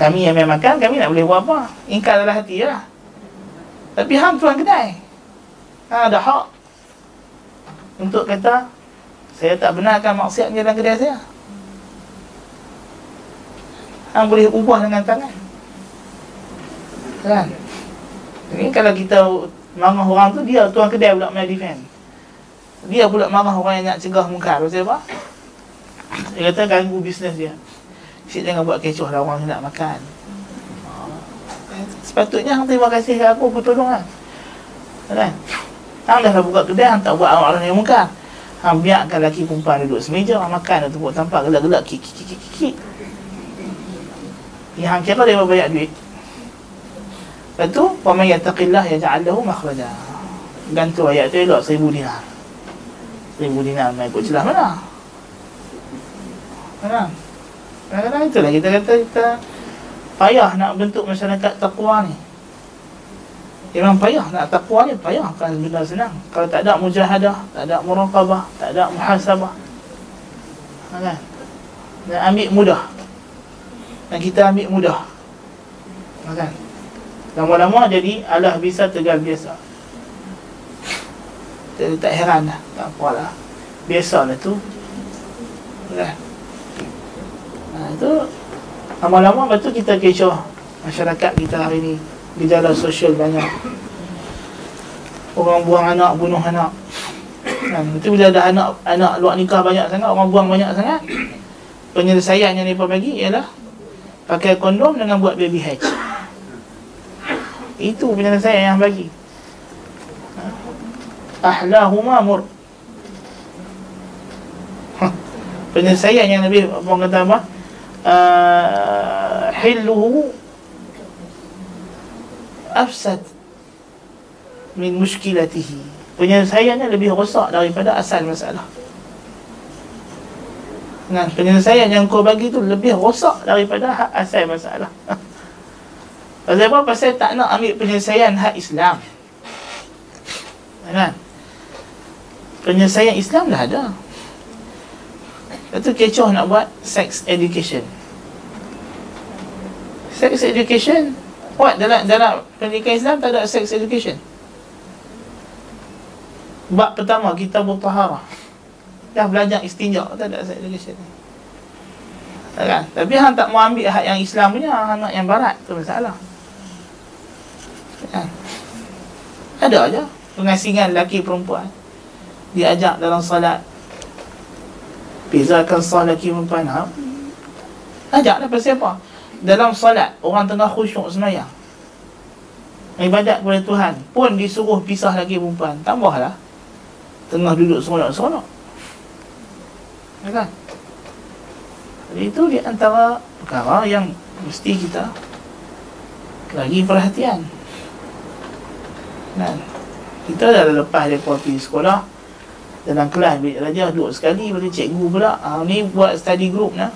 kami yang main makan, kami nak boleh buat apa? Ingkar dalam hati lah. Tapi hang tuan kedai. Ha, ada hak. Untuk kata, saya tak benarkan maksiat dalam kedai saya. Hang boleh ubah dengan tangan. Kan? Ini kalau kita marah orang tu, dia tuan kedai pula main defend. Dia pula marah orang yang nak cegah mungkar. Sebab apa? Dia kata ganggu bisnes dia. Cik jangan buat kecoh lah orang nak makan. Sepatutnya hang terima kasih ke aku, aku tolong lah. Kan? Hang dah buka kedai, hang tak buat orang yang muka Hang biarkan lelaki perempuan duduk semeja Makan atau buat tampak gelak-gelak Kik, kik, kik, kik, kik Yang hang kira dia banyak duit? Lepas tu Paman yataqillah ya ja'allahu makhraja. Gantu ayat tu elok seribu dinar. Seribu dinar ikut celah mana? Mana Kadang-kadang itulah kita kata kita payah nak bentuk masyarakat takwa ni. Memang payah nak takwa ni payah kan benda senang. Kalau tak ada mujahadah, tak ada muraqabah, tak ada muhasabah. Ha, kan? Dan ambil mudah. Dan kita ambil mudah. Kan? Lama-lama jadi Allah bisa tegal biasa. Jadi tak heran lah. Tak apalah. Biasalah tu. Kan? Itu lama-lama betul kita kecoh. Masyarakat kita hari ni gejala sosial banyak. Orang buang anak bunuh anak. Kan itu bila ada anak anak luar nikah banyak sangat orang buang banyak sangat penyelesaian yang mereka bagi ialah pakai kondom dengan buat baby hatch. Itu penyelesaian yang bagi. Ahlahuma mur. Penyelesaian yang Nabi orang kata apa حله afsad min muskilatihi penyelesaiannya lebih rosak daripada asal masalah Nah, penyelesaian yang kau bagi tu lebih rosak daripada hak asal masalah. Pasal apa? Pasal tak nak ambil penyelesaian hak Islam. Kan? Penyelesaian Islam dah ada. Lepas tu kecoh nak buat sex education. Sex education What? Dalam, dalam pendidikan Islam tak ada sex education Bab pertama, kita bertaharah Dah belajar istinja Tak ada sex education kan? Tapi hang tak mau ambil hak yang Islam punya Hang nak yang barat tu masalah kan? Ada aja Pengasingan lelaki perempuan Diajak dalam salat Bezakan salat lelaki perempuan ha? Ajak lah pasal apa? Dalam salat orang tengah khusyuk semayang. Ibadat kepada Tuhan pun disuruh pisah lagi perempuan. Tambahlah tengah duduk seronok-seronok ya kan? Jadi itu di antara perkara yang mesti kita lagi perhatian. Kan? Kita dah lepas dia pergi sekolah dalam kelas bilik raja duduk sekali boleh cikgu pula ha, ni buat study group nah.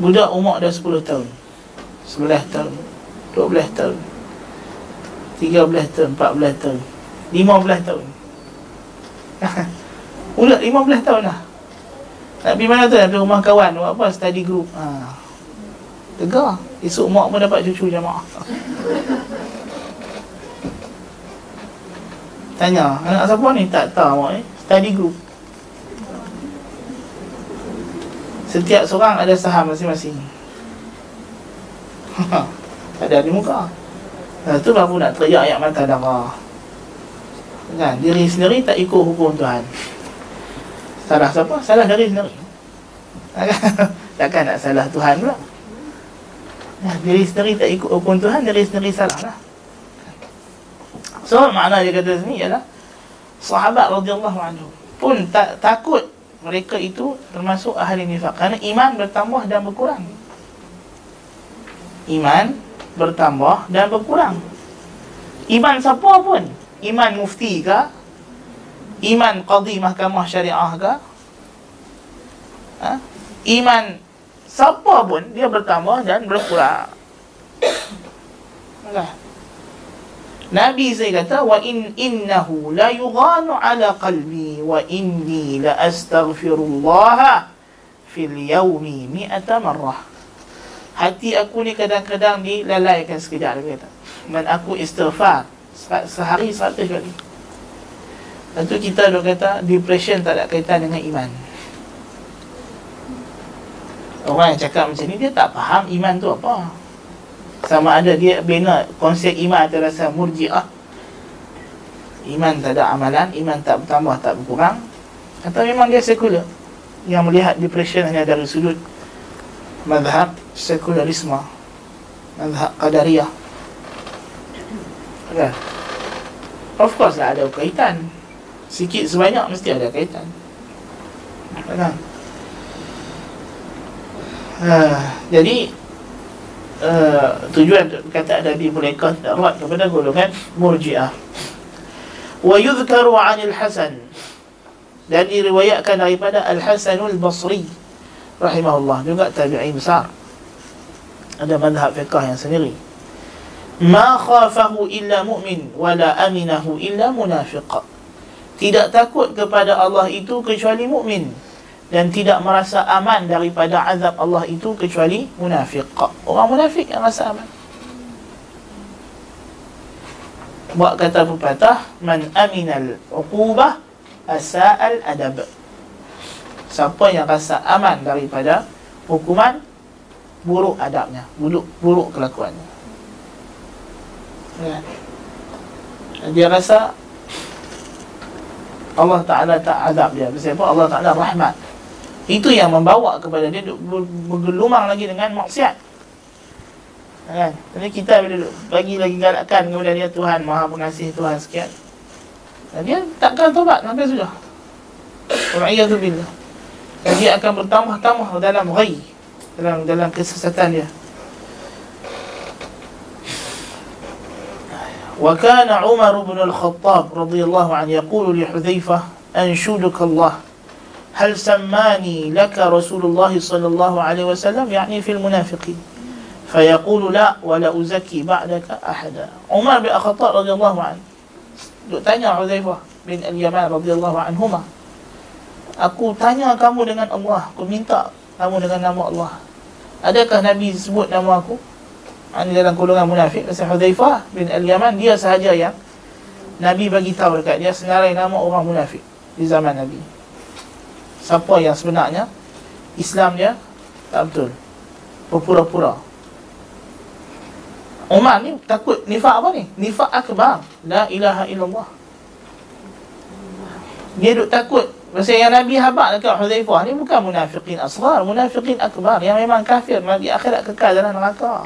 Budak umur dah 10 tahun 11 tahun 12 tahun 13 tahun 14 tahun 15 tahun. Budak 15 tahun lah. Nak pergi mana tu? Nak pergi rumah kawan Buat apa? Study group. Ha. Tegar. Esok mak pun dapat cucu jamaah Tanya Anak siapa ni? Tak tahu mak ni Study group. Setiap seorang ada saham masing-masing. Ada di muka. Lepas tu baru nak teriak ayat mata darah. Kan? Diri sendiri tak ikut hukum Tuhan. Salah siapa? Salah diri sendiri. Takkan nak salah Tuhan pula. Diri sendiri tak ikut hukum Tuhan Diri sendiri salah lah So makna dia kata sini ialah Sahabat radhiyallahu anhu Pun tak takut mereka itu termasuk ahli nifak. Kerana iman bertambah dan berkurang. Iman bertambah dan berkurang. Iman siapa pun? Iman mufti ke iman qadi mahkamah syariah ke ha? iman siapa pun dia bertambah dan berkurang. Enggak. Nabi saya kata wa in innahu la yughanu ala qalbi wa inni la astaghfirullah fil yawmi mi'ata marrah. Hati aku ni kadang-kadang dilalaikan sekejap dia kata. Dan aku istighfar sehari seratus kali. Tentu kita dah kata depression tak ada kaitan dengan iman. Orang yang cakap macam ni dia tak faham iman tu apa sama ada dia bina konsep iman atas rasa murjiah. Iman tak ada amalan iman tak bertambah tak berkurang. Atau memang dia sekular yang melihat depression hanya dari sudut mazhab sekularisme. Mazhab qadariyah. Kan of course lah ada kaitan. Sikit sebanyak mesti ada kaitan. Kan uh, jadi uh, tujuan kata ada di mereka dakwah kepada golongan murjiah. Wa yudhkaru 'anil hasan. Dan diriwayatkan daripada al hasanul basri rahimahullah juga tabi'in besar. Ada mazhab fiqh yang sendiri. Ma khafahu illa mu'min wa la aminahu illa munafiq. Tidak takut kepada Allah itu kecuali mukmin dan tidak merasa aman daripada azab Allah itu kecuali munafik. Orang munafik yang rasa aman. Buat kata pepatah, man aminal uqubah asa'al adab. Siapa yang rasa aman daripada hukuman buruk adabnya, buruk buruk kelakuannya. Ya. Dia rasa Allah Ta'ala tak azab dia Sebab Allah Ta'ala rahmat itu yang membawa kepada dia bergelumang lagi dengan maksiat. Ha, kan? Jadi kita bila bagi lagi galakkan kepada dia Tuhan Maha Pengasih Tuhan sekian. Dan dia takkan tobat sampai sudah. Wa'iyadu billah. Dan dia akan bertambah-tambah dalam ghaib dalam dalam kesesatan dia. Wa kana Umar bin Al-Khattab radhiyallahu anhu yaqulu li Hudzaifah anshuduka Allah hal sammani laka Rasulullah sallallahu alaihi wasallam? Yakni fil munafiqin. Fayaqulu la wa la uzaki ba'daka ahada. Umar bin Khattab radhiyallahu anhu. Tanya Huzaifah bin Al-Yaman radhiyallahu anhuma. Aku tanya kamu dengan Allah. Aku minta kamu dengan nama Allah. Adakah Nabi sebut nama aku? Ani dalam golongan munafik Pasal Hudhaifah bin Al-Yaman Dia sahaja yang Nabi bagi tahu dekat dia Senarai nama orang munafik Di zaman Nabi. Siapa yang sebenarnya? Islam dia? Tak betul. Berpura-pura. Umar ni takut nifak apa ni? Nifak akbar. La ilaha illallah. Dia duk takut. Masa yang Nabi habak dekat Hudhaifah ni Bukan munafikin asrar Munafikin akbar. Yang memang kafir Nabi akhirat kekal dalam neraka.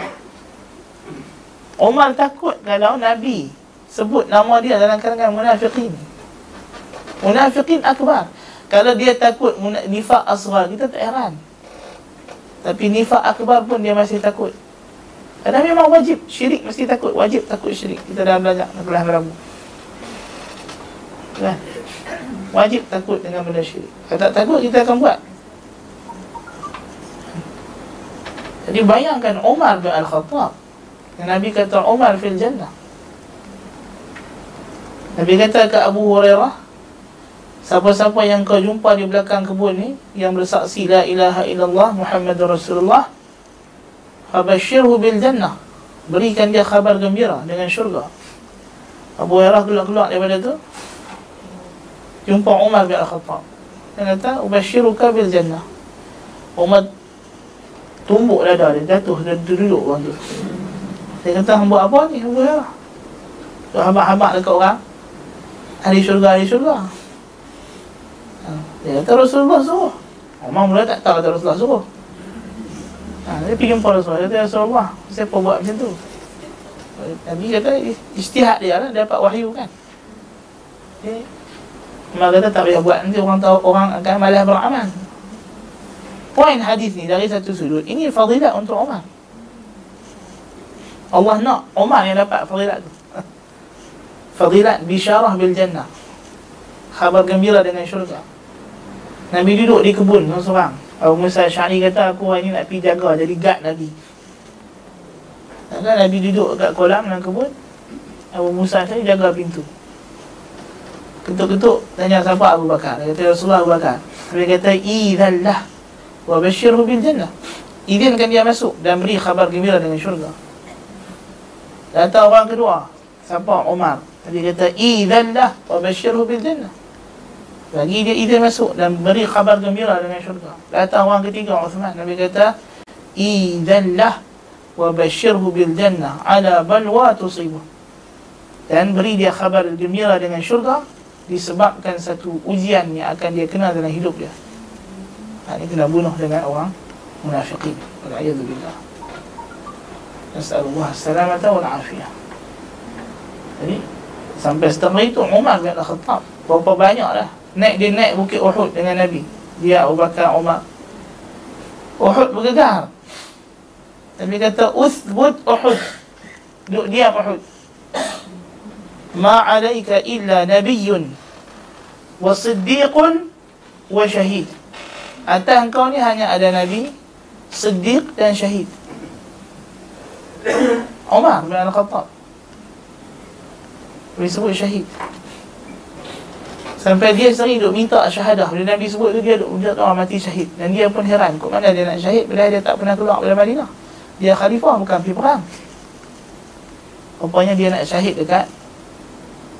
Umar takut kalau Nabi sebut nama dia dalam kalangan munafiqin. Munafiqin akbar. Kalau dia takut nifak asghar, kita tak heran. Tapi nifak akbar pun dia masih takut. Kerana memang wajib syirik mesti takut, wajib takut syirik. Kita dah belajar nak kelas Rabu. Kan? Wajib takut dengan benda syirik. Kalau tak takut kita akan buat. Jadi bayangkan Umar bin Al-Khattab Nabi kata Umar fil jannah Nabi kata ke Abu Hurairah Siapa-siapa yang kau jumpa di belakang kebun ni Yang bersaksi La ilaha illallah Muhammad Rasulullah Fabashirhu bil jannah Berikan dia khabar gembira dengan syurga Abu Hurairah keluar-keluar daripada tu Jumpa Umar bin Al-Khattab Dia kata Ubashiruka bil jannah Umar Tumbuk dada dia Jatuh dan duduk orang tu dia kata hamba apa ni? Ya. Tu hamba-hamba dekat orang. Ahli syurga, ahli syurga. Dia kata Rasulullah suruh. Umar mula tak tahu kata Rasulullah suruh. Ha, dia pergi jumpa Rasulullah. Dia kata ya Rasulullah, siapa buat macam tu? Nabi kata istihad dia lah, dia dapat wahyu kan. Okay. Umar kata tak payah buat nanti orang tahu orang akan malas beramal. Poin hadis ni dari satu sudut, ini fadilat untuk Umar. Allah nak Umar yang dapat fadilat tu Fadilat bisyarah bil jannah Khabar gembira dengan syurga Nabi duduk di kebun seorang Abu Musa Syari kata aku hari ni nak pergi jaga jadi guard Nabi Dan Nabi duduk kat kolam dalam kebun. Abu Musa Syari jaga pintu. Ketuk-ketuk tanya siapa Abu Bakar? Dia kata Rasulullah Abu Bakar. Dia kata Idhallah Wa basyirhu bil jannah. Izinkan dia masuk dan beri khabar gembira dengan syurga. Datang orang kedua Siapa? Umar Dia kata Idhanlah Wa basyirhu bil jannah Bagi dia izin masuk Dan beri khabar gembira dengan syurga Datang orang ketiga Uthman Nabi kata Idhanlah Wa basyirhu bil jannah Ala balwa tusibuh Dan beri dia khabar gembira dengan syurga Disebabkan satu ujian Yang akan dia kenal dalam hidup dia ha, Ini kena bunuh dengan orang Munafiqin Wal'ayadzubillah Nasallallahu salamata wal afiyah. Jadi sampai setengah itu Umar bin Khattab berapa banyak lah naik dia naik bukit Uhud dengan Nabi. Dia Abu Bakar Umar. Uhud bergegar. Nabi kata uthbut Uhud. Duduk diam Uhud. Ma alaika illa nabiyyun wa siddiqun wa syahid. Atas engkau ni hanya ada Nabi, Siddiq dan Syahid. Umar bin Al-Khattab Disebut syahid Sampai dia sering duk minta syahadah. Bila Nabi sebut tu dia duk minta orang mati syahid. Dan dia pun heran Kok mana dia nak syahid? Bila dia tak pernah keluar dari Madinah? Dia khalifah bukan pergi perang. Rupanya dia nak syahid dekat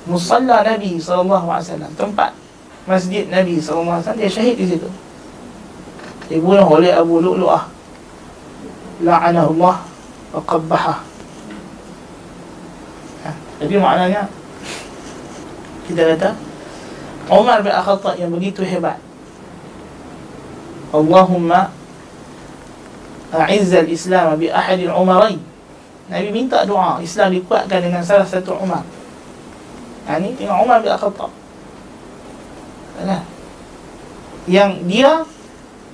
Musalla Nabi SAW Tempat Masjid Nabi SAW Dia syahid di situ. Dibunuh oleh Abu Lu'lu'ah. La'anahullah Waqabbaha ha, Jadi maknanya Kita kata Umar bin Khattab yang begitu hebat Allahumma A'izzal Islam bi ahadil umarain Nabi minta doa Islam dikuatkan dengan salah satu Umar Ini ha, tengok Umar bin Khattab Nah. Yang dia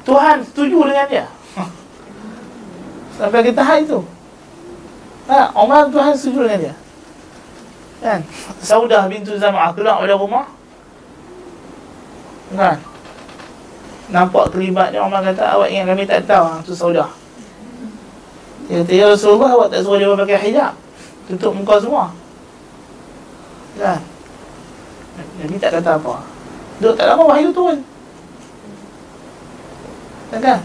Tuhan setuju dengan dia Sampai kita tahap itu Ha, Umar Tuhan setuju dengan dia. Kan? Saudah bintu Zam'ah keluar dari rumah. Kan? Nampak terlibat dia orang kata awak ingat kami tak tahu tu Saudah. Dia kata ya Rasulullah awak tak suruh dia pakai hijab. Tutup muka semua. Kan? Nabi tak kata apa. Duduk tak lama wahyu turun. Kan?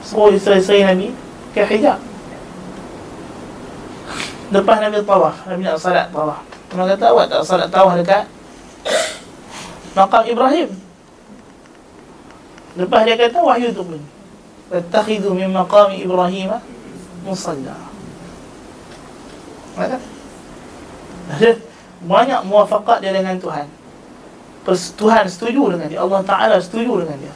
Suruh isteri-isteri Nabi pakai hijab. Lepas Nabi tawaf, Nabi nak salat tawaf. Nabi kata awak tak salat tawaf dekat makam Ibrahim. Lepas dia kata wahyu tu pun. Tattakhidu min maqam Ibrahim musalla. Ada? Banyak muafakat dia dengan Tuhan. Tuhan setuju dengan dia. Allah Ta'ala setuju dengan dia.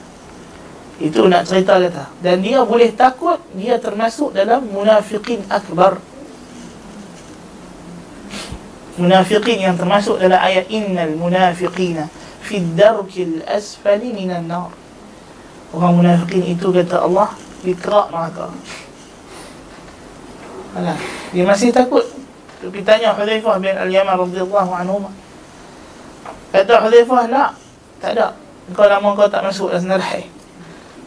Itu nak cerita kata. Dan dia boleh takut, dia termasuk dalam munafiqin akbar munafiqin yang termasuk dalam ayat innal munafiqina fi darkil asfali minan nar orang munafiqin itu kata Allah di kerak neraka. Alah, dia masih takut. Tapi tanya Hudzaifah bin Al-Yaman radhiyallahu anhu kata Hudzaifah nak tak ada. Kau lama kau tak masuk dalam neraka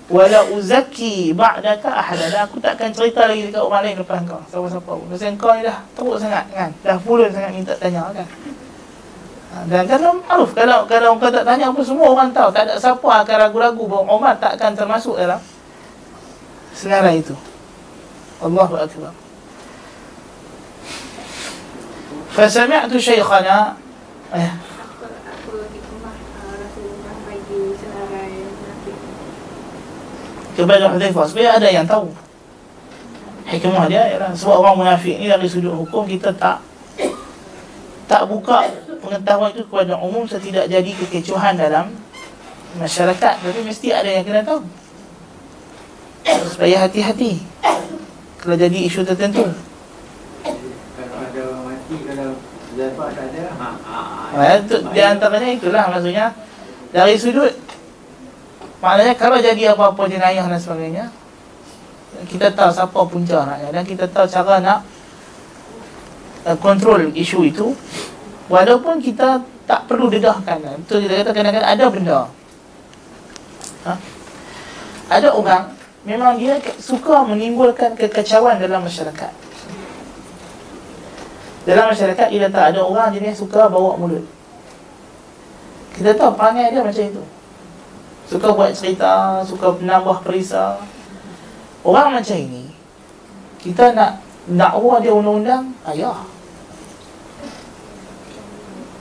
wala uzaki ba'daka ahada. Dan aku takkan cerita lagi dekat orang lain lepas kau. Siapa-siapa pun. Kau ni dah teruk sangat kan? Dah pulun sangat minta tanya kan dan kalau maruf kalau kalau kau tak tanya apa semua orang tahu. Tak ada siapa akan ragu-ragu bahawa Umar takkan termasuk dalam senarai itu. Allahu akbar. Fasami'tu shaykhana eh. Kepada Hudzaifah supaya ada yang tahu. Hikmah dia ialah sebab orang munafik ni dari sudut hukum kita tak tak buka pengetahuan itu kepada umum setidak jadi kekecohan dalam masyarakat. Tapi mesti ada yang kena tahu. Supaya hati-hati kalau jadi isu tertentu. Ha, itu, di antaranya itulah maksudnya. Dari sudut Maknanya kalau jadi apa-apa jenayah dan sebagainya Kita tahu siapa punca naknya Dan kita tahu cara nak uh, Kontrol isu itu Walaupun kita tak perlu dedahkan Itu kita kata kadang-kadang ada benda. Ha? Ada orang Memang dia suka menimbulkan kekacauan dalam masyarakat. Dalam masyarakat Dia tak ada orang jenis suka bawa mulut. Kita tahu perangai dia macam itu. Suka buat cerita, suka menambah perisa. Orang macam ini Kita nak dakwa dia undang-undang Ayah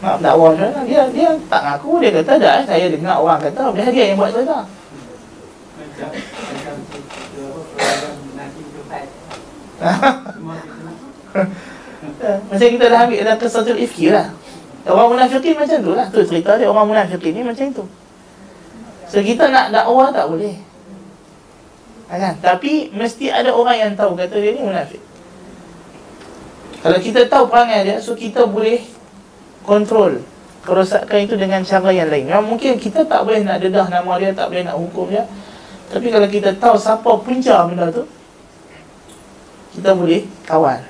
Nak dakwa dia, dia, dia tak ngaku. Dia kata dah, saya dengar orang kata Dia dia yang buat cerita Macam kita dah ambil dalam kesatul ifki lah. Orang munafikin macam tu lah. Tu cerita dia, orang munafikin ni macam tu. So kita nak dakwah tak boleh. Kan? Tapi mesti ada orang yang tahu Kata dia ni munafik Kalau kita tahu perangai dia So kita boleh Kontrol Kerosakan itu dengan cara yang lain. Memang mungkin kita tak boleh nak dedah nama dia Tak boleh nak hukum dia. Tapi kalau kita tahu siapa punca benda tu Kita boleh kawal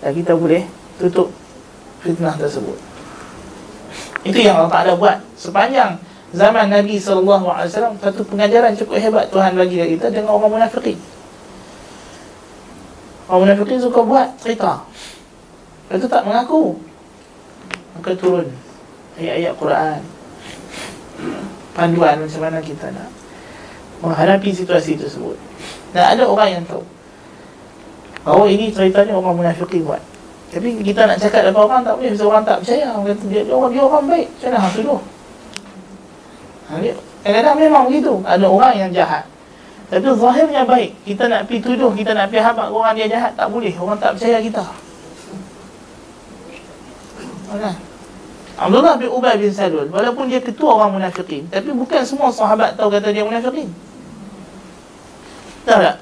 Dan kita boleh tutup fitnah tersebut. Itu yang Allah Ta'ala buat. Sepanjang zaman Nabi SAW satu pengajaran cukup hebat Tuhan bagi kita dengan orang munafikin. Orang munafikin suka buat cerita itu tak mengaku. Maka turun ayat-ayat Quran. Panduan macam mana kita nak menghadapi situasi tersebut. Dan ada orang yang tahu bahawa ini ceritanya orang munafikin buat. Tapi kita nak cakap depan orang tak boleh. Sebab orang tak percaya. Orang kata dia, dia, orang, dia orang baik. Macam mana tuduh? Kadang-kadang memang begitu. Ada orang yang jahat. Tapi zahirnya baik. Kita nak pergi tuduh Kita nak pergi habak orang dia jahat Tak boleh. Orang tak percaya kita? Abdullah bin Ubay bin Salul Walaupun dia ketua orang munafikin Tapi bukan semua sahabat tahu kata dia munafikin Tahu tak?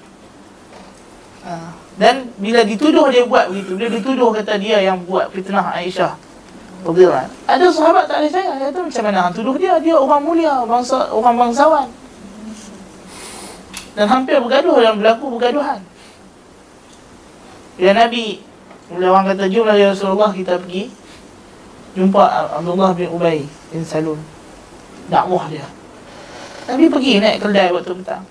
Ha. Dan bila dituduh dia buat begitu Dia dituduh kata dia yang buat fitnah Aisyah Radhiyallahu Ada sahabat tak ada saya, kata macam mana hang tuduh dia? Dia orang mulia, bangsa orang bangsawan. Dan hampir bergaduh dan berlaku bergaduhan. Ya Nabi, bila orang kata jumlah ya Rasulullah kita pergi jumpa Abdullah bin Ubay bin Salul. Dakwah dia. Nabi pergi naik kedai waktu petang.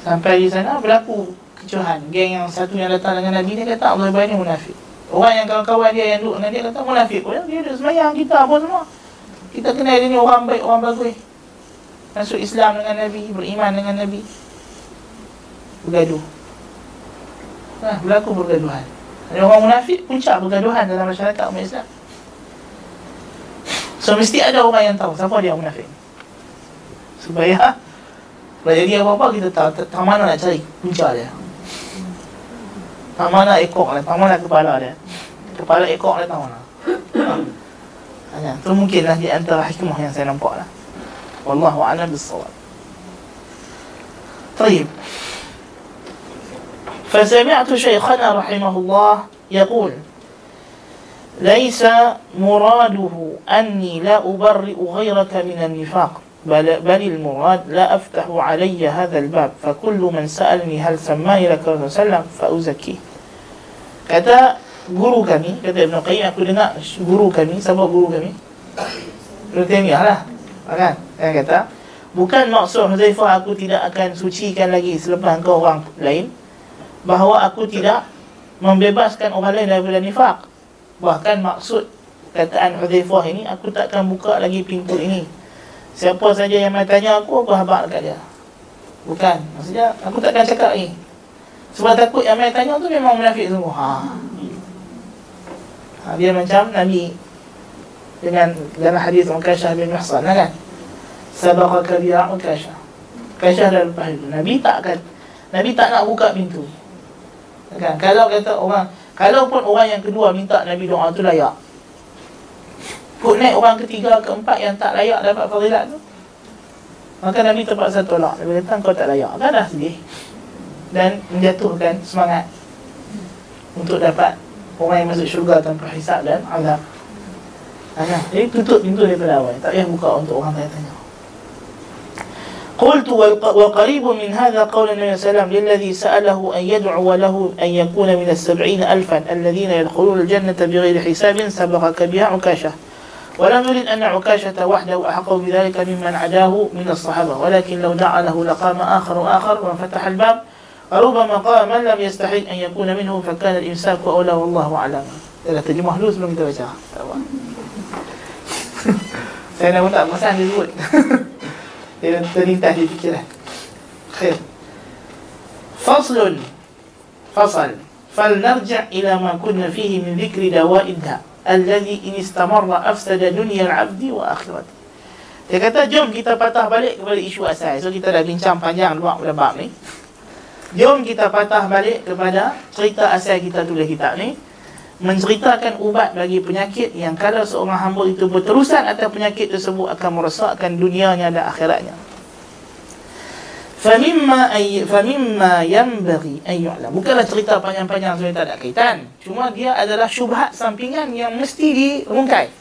Sampai di sana berlaku kecohan. Geng yang satu yang datang dengan Nabi Dia kata Allah ni munafik. Orang yang kawan-kawan dia yang duduk dengan dia kata munafik pun. Dia ada semayang kita apa semua. Kita kenal dia ni orang baik, orang bagus. Masuk Islam dengan Nabi Beriman dengan Nabi. Bergaduh. Nah, berlaku bergaduhan jadi orang munafik puncak pergaduhan dalam masyarakat umat Islam. So mesti ada orang yang tahu siapa dia munafik. Supaya kalau jadi apa-apa kita tahu tak mana nak cari punca dia. Tak mana ekor dia, tak mana kepala dia. Kepala ekor dia tak mana. Itu mungkin lah di antara hikmah yang saya nampak lah. Wallahu'alam bissawab. Terima فسمعت شيخنا رحمه الله يقول ليس مراده أني لا أبرئ غيرك من النفاق بل, بل المراد لا أفتح علي هذا الباب فكل من سألني هل سماني لك الله فأزكيه kata guru kami kata Ibn Qayyim aku dengar guru kami siapa guru kami Ibn Taymiyah lah kan yang kata bukan maksud Huzaifah aku tidak akan sucikan lagi selepas kau orang lain bahawa aku tidak membebaskan orang lain daripada nifak bahkan maksud kataan Huzaifah ini aku takkan buka lagi pintu ini Siapa saja yang mai tanya aku, aku habaq dekat dia. Bukan. Maksudnya, aku takkan cakap ni. Sebab takut yang mai tanya tu memang munafik semua. Ha. ha dia macam Nabi dengan dalam hadis Uqasyah bin Mahsan kan. Sabaqa kabi'a Uqasyah. Uqasyah dah lepas itu. Nabi tak akan Nabi tak nak buka pintu. Kan? Kalau kata orang, kalau pun orang yang kedua minta Nabi doa tu layak. Kut naik orang ketiga, keempat yang tak layak dapat fadilat tu Maka Nabi terpaksa tolak. Nabi kata kau tak layak. Kan dah sedih. Dan menjatuhkan semangat Untuk dapat Orang yang masuk syurga tanpa hisap dan azab. Ayah, jadi tutup pintu daripada awal. Tak payah buka untuk orang tanya-tanya قلت وقريب من هذا قول النبي صلى الله عليه وسلم للذي سأله أن يدعو له أن يكون من السبعين ألفا الذين يدخلون الجنة بغير حساب سبقك بها عكاشة. ولم يرد أن عكاشة وحده أحق بذلك ممن عداه من الصحابة ولكن لو دعا له لقام آخر وآخر وانفتح الباب وربما قال من لم يستحي أن يكون منه فكان الإمساك أولى والله أعلم. Dah terjemah dulu sebelum kita baca Tak apa Saya nak dia sebut Dia terlintas di fikiran Khair Faslun Fasal فلنرجع إلى ما كنا فيه من ذكر دواء الداء alladhi in istamarra afsada dunya al-'abdi wa akhirati. Dia kata jom kita patah balik kepada isu asal. So kita dah bincang panjang luar pada bab ni. Jom kita patah balik kepada cerita asal kita tulis kitab ni menceritakan ubat bagi penyakit yang kalau seorang hamba itu berterusan atas penyakit tersebut akan merosakkan dunianya dan akhiratnya. Famimma ay famimma yanbaghi an yu'lam. Bukanlah cerita panjang-panjang sebenarnya tak ada kaitan. Cuma dia adalah syubhat sampingan yang mesti dirungkai.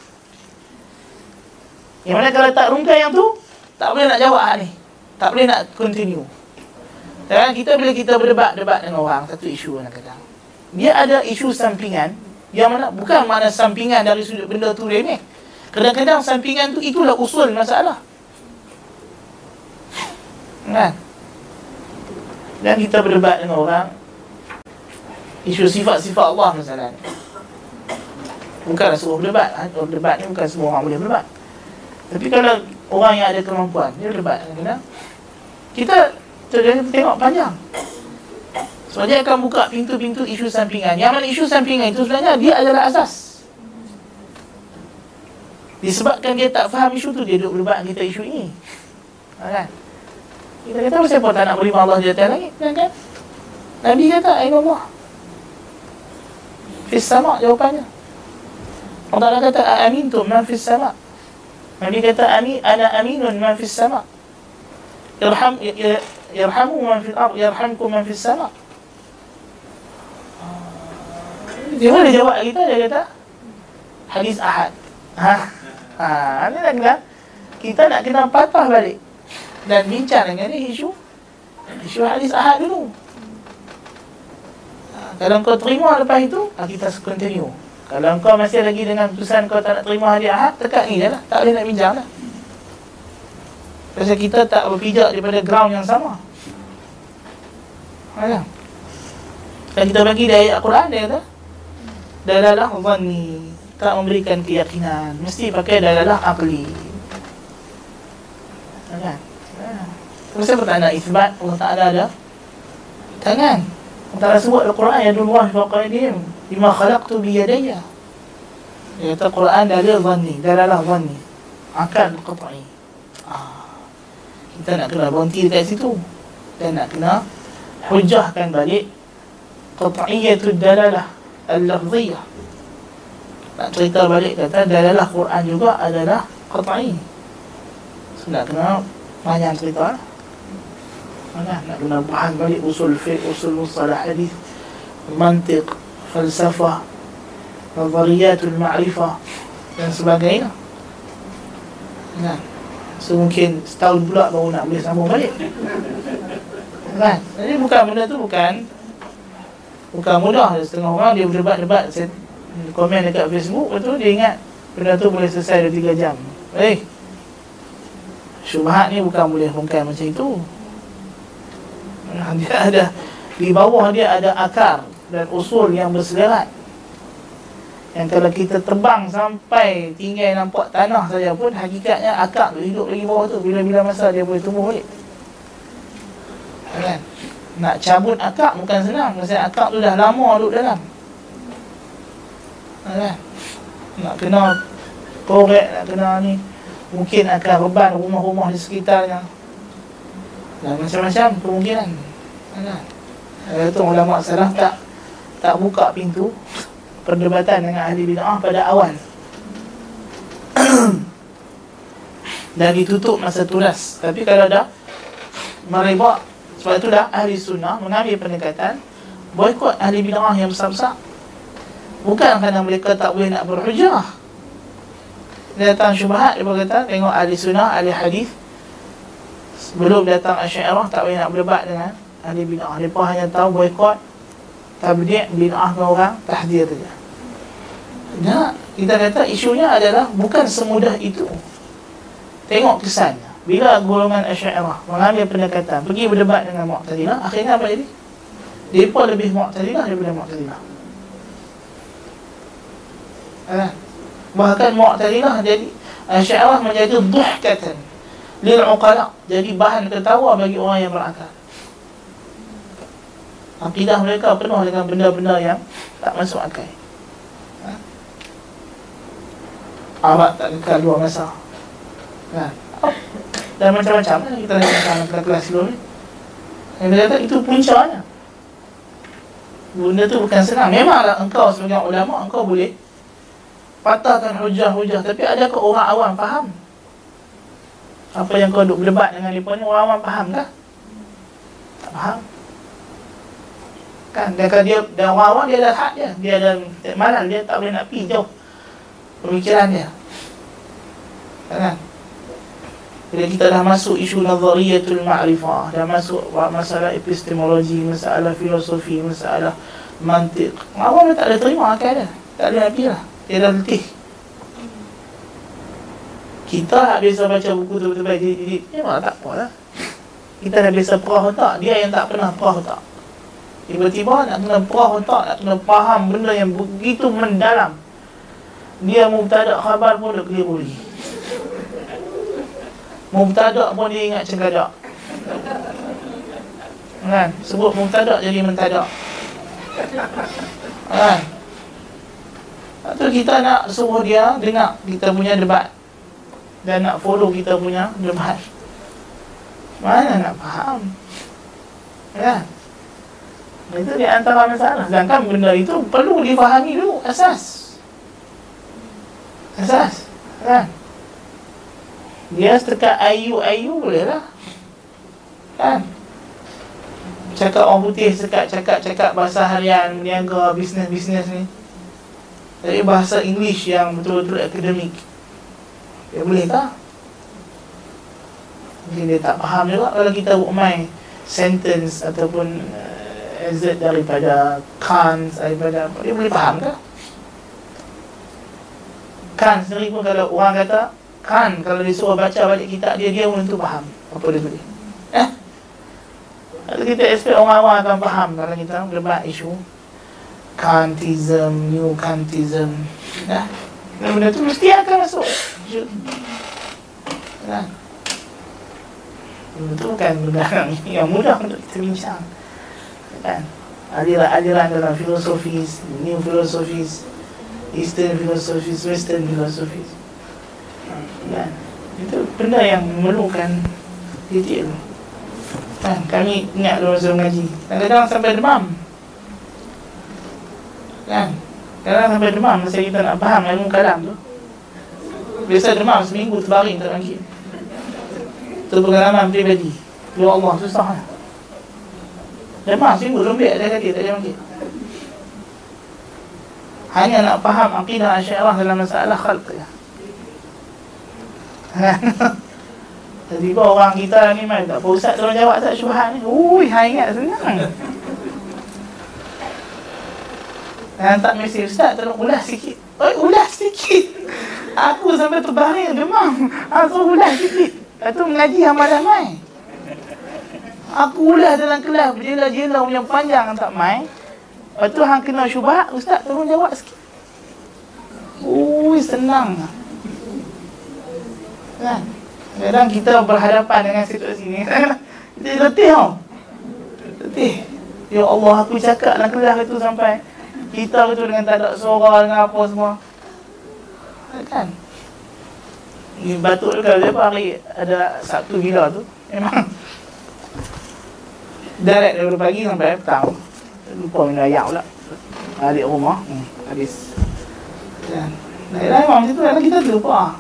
Yang mana kalau tak rungkai yang tu, tak boleh nak jawab ni. Tak boleh nak continue. Dan kita bila kita berdebat-debat dengan orang satu isu nak kata. Dia ada isu sampingan yang mana bukan mana sampingan dari sudut benda tu ni. Kadang-kadang sampingan tu itulah usul masalah. Kan? Dan kita berdebat dengan orang Isu sifat-sifat Allah misalnya Bukanlah semua berdebat ha? Berdebat ni bukan semua orang boleh berdebat Tapi kalau orang yang ada kemampuan Dia berdebat kadang Kita tengok panjang Sebab dia akan buka pintu-pintu isu sampingan Yang mana isu sampingan itu sebenarnya Dia adalah asas. Disebabkan dia tak faham isu tu Dia duduk berdebat kita isu ini. Ha, Kan? Kita kata siapa tak nak beri Allah di atas langit kan, kan? Nabi kata Ayat Allah. Fis sama jawapannya. Allah kata Amin tu man fis sama. Nabi kata Amin Ana aminun man fis sama. Irham Irhamu man fil ar Irhamku man fis sama Dia boleh jawab kita Dia kata Hadis ahad Ha Ha, nak kena Kita nak kena patah balik dan bincang dengan dia isu isu hadis ahad dulu ha, kalau kau terima lepas itu ha, kita continue Kalau kau masih lagi dengan keputusan kau tak nak terima hari Ahad, tekat ni je lah. Tak boleh nak bincang lah. Pasal kita tak berpijak daripada ground yang sama. Ayah. Dan kita bagi dari Al-Quran, dia kata, Dalalah ni tak memberikan keyakinan. Mesti pakai dalalah akli. Kan? Terus saya bertanya, isbat Allah Ta'ala ada? Tangan. Ta'ala sebut Al-Quran, Ya Dullah, Faqadim. Bima khalaqtu biyadaya Dia kata Quran dalil zanni Dalalah zanni Akal qat'i ah. Kita nak kena berhenti dekat situ Dan nak kena Hujahkan balik Qat'iyatul dalalah Al-lafziyah. Nak cerita balik kata Dalalah Quran juga adalah Qat'i. So nak kena Banyak cerita Nak kena faham balik usul fiqh Usul mustalah hadith Mantiq falsafah nazariyatul ma'rifah dan sebagainya. Kan? So mungkin setahun pula baru nak boleh sambung balik. Kan? Jadi bukan benda tu bukan bukan mudah setengah orang dia berdebat-debat. Komen dekat Facebook betul dia ingat benda tu boleh selesai dalam 3 jam. Eh syubhat ni bukan boleh bongkar macam itu. Dia ada di bawah dia ada akar dan usul yang bersederat yang kalau kita terbang sampai tinggal nampak tanah saja pun hakikatnya akak tu hidup lagi bawah tu. Bila-bila masa dia boleh tumbuh balik. Kan nak cabut akak bukan senang. Sebab akak tu dah lama duduk dalam. Kan? Nak kena korek nak kena ni. Mungkin akan reban rumah-rumah di sekitarnya. Dan macam-macam kemungkinan. Kan? Itu ulama salaf tak tak buka pintu perdebatan dengan ahli bid'ah pada awal. Dan ditutup masa tulas. Tapi kalau dah meribak sebab itu dah ahli sunnah mengambil pendekatan boykot ahli bid'ah yang besar-besar bukan kerana mereka tak boleh nak berhujah datang syubhat dia berkata tengok ahli sunnah ahli hadis sebelum datang asyairah tak boleh nak berdebat dengan ahli bid'ah mereka hanya tahu boykot tabdi' bid'ah dengan orang tahdir saja. Ya, kita kata isunya adalah bukan semudah itu. Tengok kesannya. Bila golongan Asy'ariyah mengambil pendekatan pergi berdebat dengan Mu'tazilah, akhirnya apa jadi? Depa lebih Mu'tazilah daripada Mu'tazilah. Eh, bahkan Mu'tazilah jadi Asy'ariyah menjadi dhuhkatan lil uqala, jadi bahan ketawa bagi orang yang berakal. Akidah mereka penuh dengan benda-benda yang tak masuk akal ha? Awak tak kekal dua masa ha? Dan macam-macam. Kan kita nak dalam kelas dulu ni. Yang dia kata itu puncanya Benda tu bukan senang. Memanglah engkau sebagai ulama engkau boleh Patahkan hujah-hujah. Tapi adakah orang awam faham? Apa yang kau duk berdebat dengan mereka ni Orang awam faham kah? Tak faham. Kan? Dia kan dia dan orang dia ada hak dia. Dia ada malam dia tak boleh nak pergi jauh. Pemikiran dia. Kan bila kita dah masuk isu nazariyatul ma'rifah dah masuk masalah epistemologi masalah filosofi masalah mantik awam dia tak ada terima akal dia tak ada pergi lah. Dia dah letih. Kita tak biasa baca buku tu betul-betul jadi, memang tak apa lah. Kita dah biasa perah tak dia yang tak pernah perah tak Tiba-tiba nak kena perah otak, nak kena faham benda yang begitu mendalam. Dia mubtada khabar pun dia lagi. Mubtada pun dia ingat cengkadak. Kan? Sebut mubtada jadi mentada. Kan? Itu kita nak suruh dia dengar kita punya debat. Dan nak follow kita punya debat. Mana nak faham? Kan? Itu di antara masalah Sedangkan benda itu perlu difahami dulu Asas Asas Kan Dia setakat ayu-ayu boleh lah. Kan? Cakap orang putih sekat cakap-cakap bahasa harian Niaga, bisnes-bisnes ni. Dari bahasa English yang betul-betul akademik Dia boleh tak? Mungkin dia tak faham juga kalau kita buat main Sentence ataupun uh, exit daripada Kant daripada dia boleh faham ke Kan sendiri pun kalau orang kata Kan kalau disuruh baca balik kitab dia Dia pun tentu faham Apa dia Eh? Kalau kita expect orang awam akan faham Kalau kita berdebat isu Kantism New Kantism Nah Benda tu mesti akan masuk. Kan? Benda tu bukan benda yang mudah untuk kita bincang. Kan? Aliran-aliran dalam filosofis New filosofis Eastern filosofis, Western filosofis kan? Itu benda yang memerlukan detail kan? Kami ingat dulu masa mengaji. Kadang-kadang sampai demam. Kan? Kadang-kadang sampai demam masa kita nak faham ilmu kalam tu. Biasa demam seminggu terbaring tak bangkit Itu pengalaman pribadi. Ya Allah susah lah. Demam seminggu lembik dia kata tak ada bangkit. Hanya nak faham akidah asyairah dalam masalah khalq Jadi kau orang kita ni mai tak apa ustaz tolong jawab tak syubhat ni. Ui, hai ingat senang. Dan tak mesej ustaz tolong ulas sikit. Oi, ulas sikit. Aku sampai terbaring demam. Aku ulas sikit. Lepas mengaji hamalan mai. Aku ulas dalam kelas berjela-jela yang panjang tak mai. Lepas tu hang kena syubhat, ustaz tolong jawab sikit. Ui, senang. Kan? Kadang kita berhadapan dengan situasi ni Kita letih tau. Letih. Ya Allah aku cakap dalam kelas itu sampai Kita itu dengan tak ada suara dengan apa semua. Kan? Ni batuk juga Lepas hari ada Sabtu gila tu. Memang Direct daripada pagi sampai petang. Lupa minum ayak pula. Balik rumah hmm, Habis. Dan Lain-lain macam tu Kita terlupa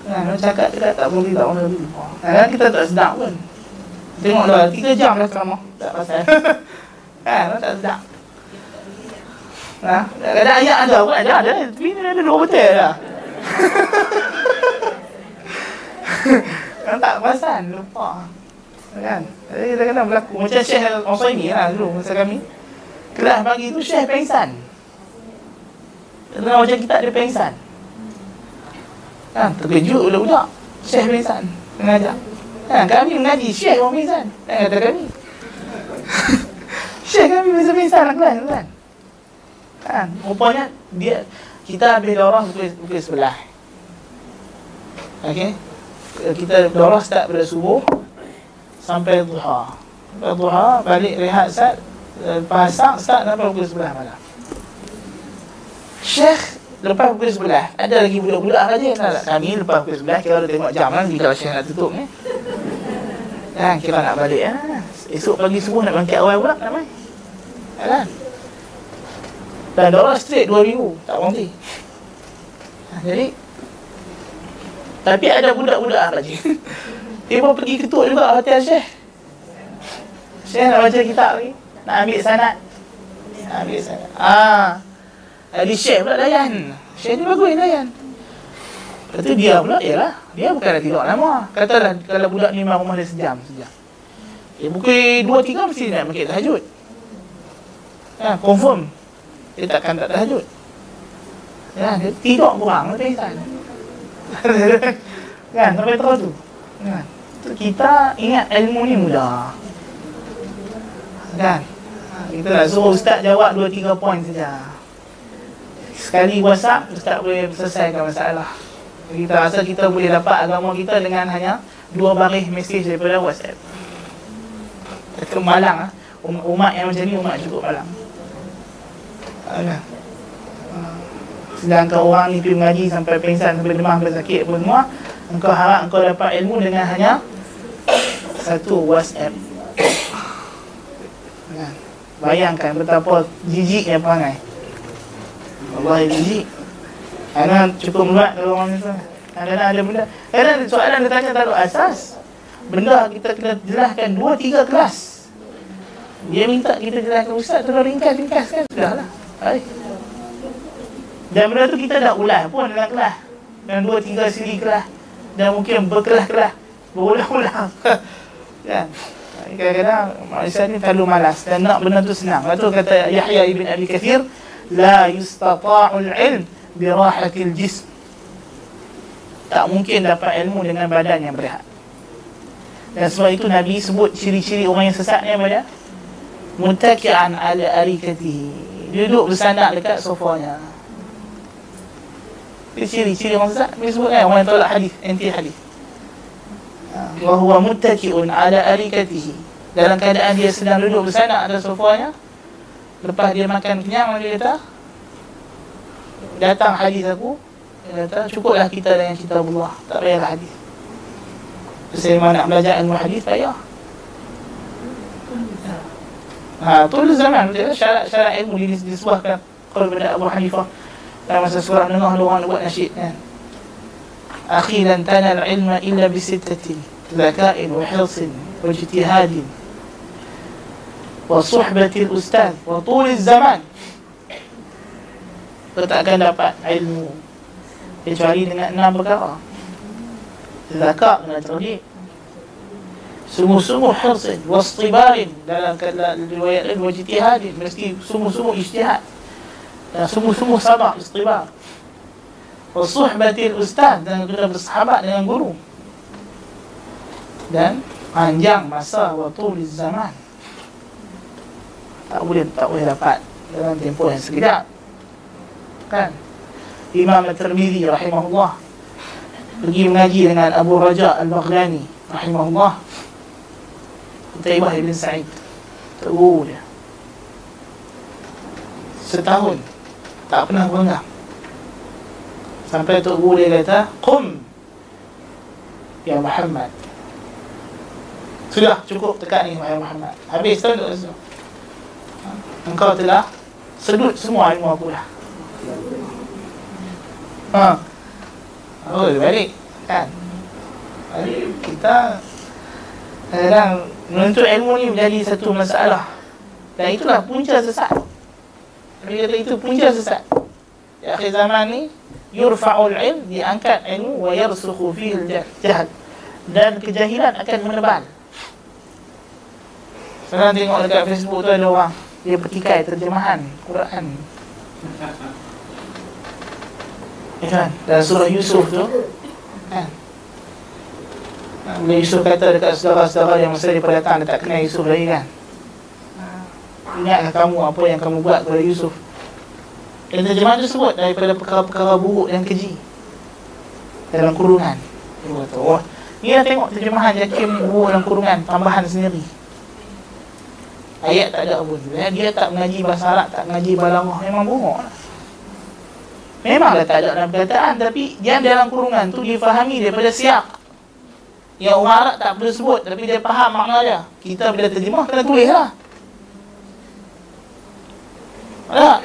Kan, orang cakap dia tak boleh tak boleh Kadang kita tak sedap pun. Tengoklah, tiga jam dah ceramah. Tak pasal. kan, tak sedap. Ha? Kadang ayat ada pun, ada, ada. Tapi ni ada dua betul lah. kan tak pasal, lupa. Kan? Jadi kita kena berlaku. Macam Syekh Al-Usaimi lah dulu, masa kami. Kelas pagi tu Syekh pengsan. Tengah macam kita ada pengsan. Kan terkejut budak-budak. Syekh pingsan mengajar. Kan kami mengaji Syekh orang pingsan. Kan kata kami. Syekh kami bisa pingsan lah kan. Kan rupanya dia kita ambil daurah pukul, sebelah. Okey. Kita daurah start pada subuh sampai duha. Sampai duha balik rehat sat lepas asar start sampai pukul sebelah malam. Syekh lepas pukul sebelah ada lagi budak-budak saja nak kami. Lepas pukul sebelah kira tengok jam kan bila syekh nak tutup ni. Kan kira nak balik ah. Esok pagi subuh nak bangkit awal pula nak mai kan? Dan dolar straight 2000 tak berhenti. Jadi tapi ada budak-budak lagi dia pun pergi ketuk juga hotel syekh. Syekh nak baca kitab lagi. Nak ambil sanat nak ambil sanat ah jadi Syekh pula layan. Syekh ni bagus layan. Lepas tu dia pula, yalah Dia bukan dah tidur lama. Katalah kalau budak ni memang rumah dia sejam sejam. Dia pukul 2-3 mesti nak makin tahajud. Ya, confirm. Dia takkan tak tahajud. Ya, dia tidur kurang Dia pingsan Kan, sampai terus tu. Kan kita ingat ilmu ni mudah. Kan Kita nak suruh ustaz jawab 2-3 poin saja sekali WhatsApp Ustaz boleh selesaikan masalah. Kita rasa kita boleh dapat agama kita dengan hanya dua baris mesej daripada WhatsApp. Itu malang ah. Um, umat yang macam ni umat cukup malang. Sedangkan orang ni pergi mengaji sampai pingsan sampai demam sampai sakit pun semua engkau harap engkau dapat ilmu dengan hanya satu WhatsApp. Bayangkan betapa jijiknya perangai Allah jijik Kerana cukup muat kalau orang ni Kerana ada benda? Kerana soalan dia tanya ada asas. Benda kita kena jelaskan dua tiga kelas. Dia minta kita jelaskan Ustaz tolong ringkas-ringkas kan? Sudah lah Dan benda tu kita dah ulas pun dalam kelas. Dan dua tiga siri kelas. Dan mungkin berkelas-kelas. Berulang-ulang. Kan? Kadang-kadang manusia ni terlalu malas Dan nak benda tu senang. Lepas tu kata Yahya ibn Abi Kathir لا يستطاع العلم براحة jism. Tak mungkin dapat ilmu dengan badan yang berehat. Dan sebab itu Nabi sebut ciri-ciri orang yang sesat ni apa mutaki'an ala arikatihi duduk bersandar dekat sofanya. Itu ciri-ciri orang sesat. Nabi sebut kan orang yang tolak hadis anti hadis. Ha, wa huwa muttaki'un ala arikatihi dalam keadaan dia sedang duduk bersandar atas sofanya lepas dia makan kenyang dia kata datang hadis aku dia kata cukuplah kita dengan kitab Allah. Tak payahlah hadis. Saya memang nak belajar ilmu hadis payah. Ha, tu zaman syarat-syarat ilmu disebutkan kalau pada Abu Hanifah dalam masa surah Nengah lu orang buat nasyid kan. Akhi lan tanal ilma illa bi sittatin zaka'in wa hirsin wa ijtihadin wa suhbatil ustaz wa tuliz zaman. Kau tak akan dapat ilmu kecuali dengan enam perkara. Zakat kena cerdik sungguh-sungguh hirsin wastibarin dalam riwayat lain wajtihadin mesti sungguh-sungguh ijtihad. Dan sungguh-sungguh sabar istibar. Wa suhbatil ustaz dan kena bersahabat dengan guru. Dan panjang masa waktu di zaman tak boleh tak boleh dapat dalam tempoh yang sekejap. Kan? Imam At-Tirmizi rahimahullah pergi mengaji dengan Abu Raja Al-Baghdani rahimahullah. Utaibah ibn Sa'id Terguru dia. Setahun Tak pernah bengah. Sampai Tok Guru dia kata Qum Ya Muhammad. Sudah cukup tekan ni Muhammad. Habis tu Engkau telah Sedut semua ilmu aku dah Ha. Oh, balik? Kan? Kita Kadang menuntut ilmu ni menjadi satu masalah. Dan itulah punca sesat. Dia kata itu punca sesat. Di akhir zaman ni Yurfa'ul ilm Diangkat ilmu Wa yarsukhu fihil jahal. Dan kejahilan akan menebal Sekarang tengok dekat Facebook tu ada orang Dia petikai terjemahan Quran. Ya kan? Dan surah Yusuf tu Kan? Yusuf kata dekat saudara-saudara yang masa dia datang dia tak kenal Yusuf lagi kan? Ingatkah kamu apa yang kamu buat kepada Yusuf. Dan terjemahan tu sebut daripada perkara-perkara buruk dan keji Dalam kurungan. Dia kata, oh Ni dah tengok terjemahan Jakim buruk dalam kurungan Tambahan sendiri Ayat tak ada pun Dia tak mengaji bahasa Arab Tak mengaji balangah Memang lah Memanglah tak ada dalam perkataan Tapi yang dalam kurungan tu difahami daripada siap. Yang orang Arab tak perlu sebut Tapi dia faham makna dia. Kita bila terjemah kena tulis lah. Tak.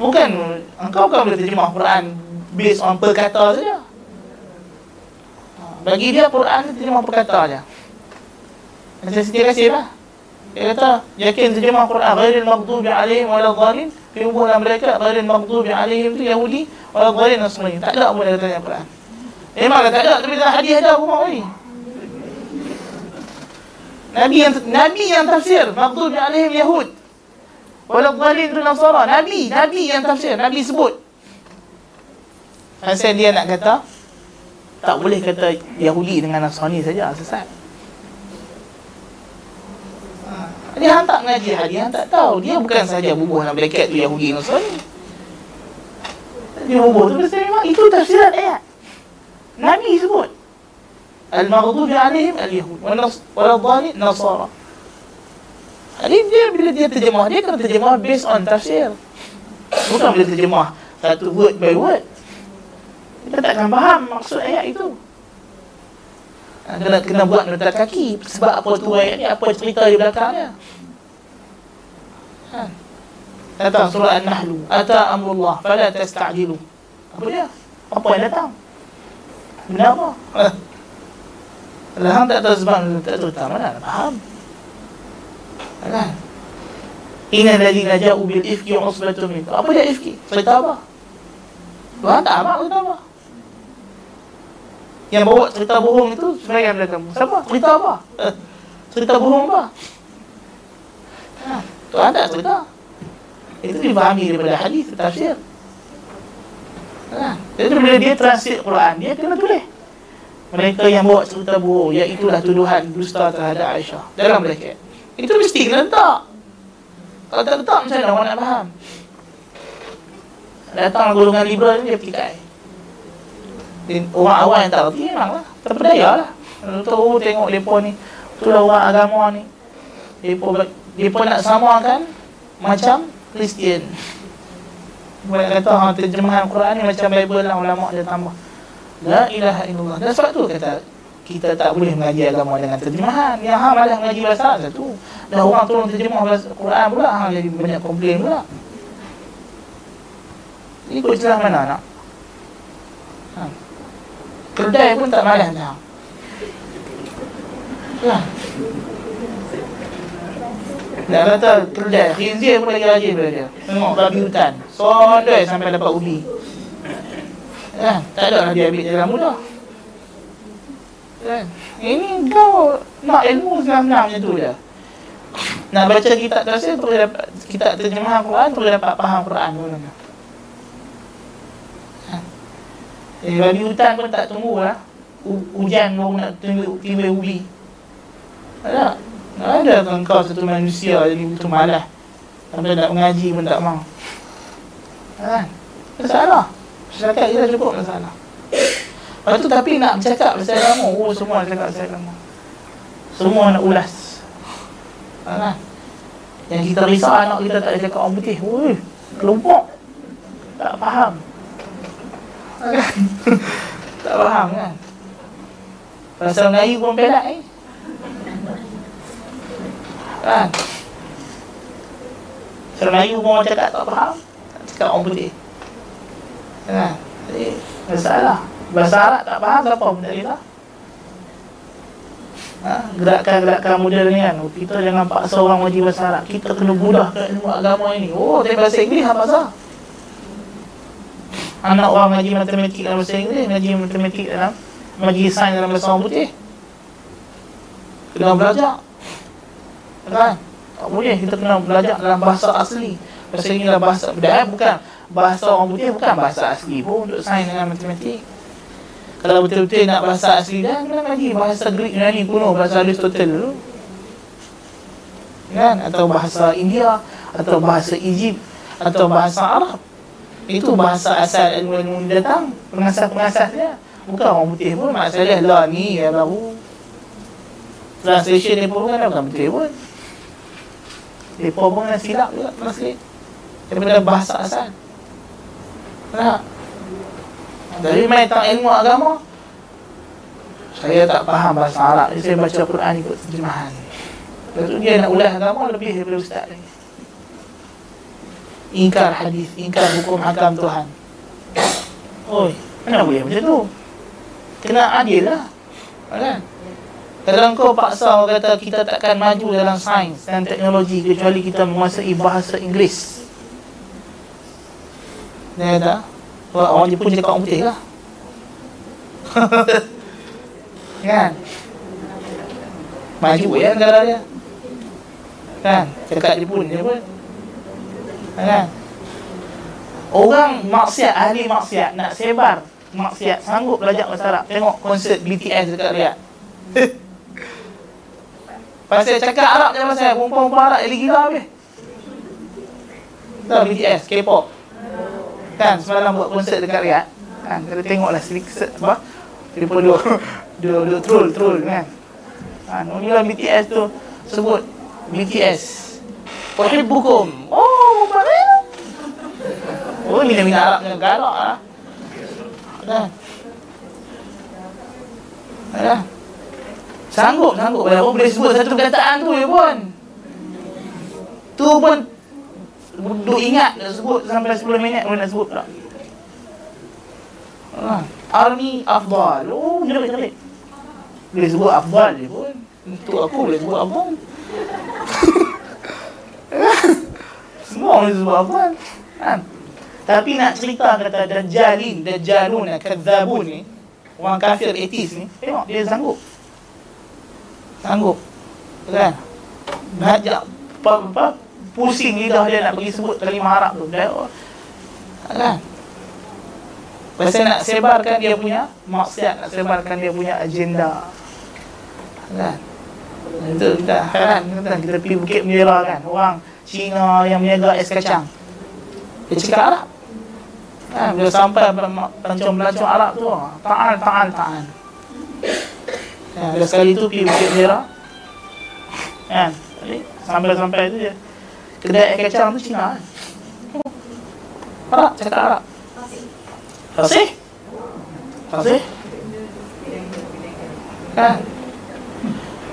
Bukan Engkau bukan boleh terjemah Quran Based on perkata saja. Bagi dia Quran terjemah perkata saja Macam setia kasih lah Dia kata Yakin terjemah Quran Ghairil maghdubi alaihim zalim Fi ubuh mereka Ghairil maghdubi alaihim tu Yahudi Wala zalim nasmani Tak ada apa dia kata Quran Memang tak ada tapi dalam hadis ada rumah ni. Nabi yang Nabi yang tafsir maghdubi alaihim yahud. Wala dhalin tu nasara. Nabi, Nabi yang tafsir, Nabi sebut. Hasan dia nak kata tak boleh kata Yahudi dengan Nasrani saja sesat. Dia hantar mengaji hadis, dia tak tahu. Dia bukan saja bubuh nak bracket tu Yahudi Nasrani. Dia bubuh tu memang itu tafsiran ayat. Nabi sebut Al-Maghdubi alaihim al-Yahud Wal-Dhali Nasara Jadi dia bila dia terjemah Dia kena terjemah based on tafsir Bukan bila terjemah Satu word by word Kita takkan faham maksud ayat itu Kena kena buat nota kaki Sebab apa tu ayat ni Apa cerita di belakangnya ha. Datang surah An-Nahlu Ata amrullah Fala tasta'jilu Apa dia? Apa yang datang? Kenapa? Lah tak tahu sebab tak tahu tak mana faham. Kan? Inna alladhina ja'u bil ifki usbatun minkum. Apa dia ifki? Cerita apa? Tuhan tak amak cerita apa? Yang bawa cerita bohong itu sebagai daripada kamu. Siapa? Cerita apa? Cerita bohong apa? Ha, tak cerita. Itu difahami daripada hadis, tafsir. Ha. Jadi bila dia translate Quran, dia kena tulis. Mereka yang bawa cerita bohong, iaitulah tuduhan dusta terhadap Aisyah. Dalam bracket. Itu mesti kena letak. Kalau tak letak, macam mana orang nak faham? Datang golongan liberal ni, dia petikai. Orang awam yang tak reti, memanglah. Terpedaya lah. Tahu tengok mereka ni. Itulah orang agama ni. Mereka, nak samakan macam Kristian. Mereka kata ha, terjemahan Quran ni macam Bible lah ulama dia tambah. La ilaha illallah. Dan sebab tu kata kita tak boleh mengaji agama dengan terjemahan. Yang ha malah mengaji bahasa Arab satu. Dah orang tolong terjemah bahasa Quran pula ha jadi banyak komplain pula. Ikut celah mana nak? Ha. Kedai pun tak malas dah. Ya. Nak kata kerja Khinzir pun lagi rajin daripada dia Tengok babi hutan Sondoi sampai dapat ubi kan? Tak ada lah dia ambil jalan mudah kan? Ini kau Nak ilmu senang-senang macam tu je Nak baca kitab tafsir Terus dapat Kitab terjemah Quran Terus dapat faham Quran dulu kan? Eh, babi hutan pun tak tunggu lah. Hujan baru nak tunggu tiba ubi. Tak ada kan kau satu manusia jadi betul malas. Sampai nak mengaji pun tak mau. Kan? Masalah. Masyarakat kita cukup masalah. Lepas tu tapi nak bercakap pasal agama Oh semua nak cakap pasal agama. Semua nak ulas. Kan? Yang kita risau anak kita tak ada cakap orang putih Woi, kelompok. Tak faham? Tak faham kan? Pasal Melayu pun pelat eh? Kan? Kalau Melayu pun orang cakap tak faham. Cakap orang putih. Kan? Jadi, masalah. Bahasa Arab tak faham, siapa pun tak kita ha? Gerakan-gerakan moden ni kan? Kita jangan paksa orang wajib bahasa Arab. Kita kena mudahkan ilmu agama ini. Oh, tapi bahasa Inggeris apa bahasa? Anak orang ngaji matematik dalam bahasa Inggeris Ngaji matematik dalam Ngaji sains dalam bahasa orang putih. Kena belajar. Kan? Tak boleh. Kita kena belajar dalam bahasa asli. Bahasa ini adalah bahasa budaya bukan. Bahasa orang putih bukan bahasa asli pun untuk sains dengan matematik. Kalau betul-betul nak bahasa asli dah kena lagi bahasa Greek Yunani kuno bahasa Aristotle dulu. Kan? Atau bahasa India atau bahasa Egypt atau bahasa Arab itu bahasa asal ilmu datang. Pengasas-pengasas dia. Bukan orang putih pun masalah lah ni yang baru. Translation ni pun kan bukan betul pun. Mereka pun kena silap juga translate. Daripada bahasa asal. Tak Dari main tentang ilmu agama. Saya tak faham bahasa Arab. Saya baca Quran ikut terjemahan. Lepas tu dia nak ulas agama lebih daripada ustaz lagi Ingkar hadis, ingkar hukum hakam Tuhan Oi, mana boleh macam tu Kena adil lah Kan? Kalau kau paksa kata kita takkan maju dalam sains dan teknologi kecuali kita menguasai bahasa Inggeris. Dia kata, orang Jepun cakap orang putih lah. kan? Maju ya negara dia. Kan? Cakap Jepun dia pun. Kan? Orang maksiat, ahli maksiat nak sebar maksiat sanggup belajar bahasa Arab. Tengok konsert BTS dekat Riyadh. Pasal cakap Arab je pasal Perempuan-perempuan Arab jadi gila habis. Tahu BTS, K-pop? Kan semalam buat konsert dekat Riyadh. Kan kita tengoklah sedikit apa? Dia pun duk Duk duk troll troll kan? Kan inilah BTS tu Sebut BTS Uhibbukum Oh mana Oh mina-mina Arab dengan galak lah Kan Kan Sanggup, sanggup. Walaupun boleh sebut satu perkataan tu je pun. Tu pun Duk ingat nak sebut sampai 10 minit boleh nak sebut pula. Ha. Army Afdal. Oh, jerit jerit. Boleh sebut Afdal je pun. Untuk aku boleh sebut Afdal. Semua boleh sebut Afdal. Ha. Tapi nak cerita kata Dajjalin, Dajjalun, Kadzabun ni. Orang kafir etis ni. Tengok, dia sanggup sanggup kan ngajak apa, apa pusing lidah dia nak pergi sebut kalimah Arab tu dah kan Pasal nak sebarkan dia punya maksiat, nak sebarkan dia punya agenda. Kan? Itu kita heran kan? Kita pergi Bukit Mira kan, orang Cina yang meniaga es kacang. Dia cakap Arab. Kan? Bila sampai pelancong-pelancong Arab tu, ta'al, ta'al, ta'al. Kan? Bila sekali tu pergi Bukit Mira, kan? Sampai-sampai tu dia, kedai es kacang tu Cina kan? Arab, cakap Arab. Fasih? Fasih? Kan?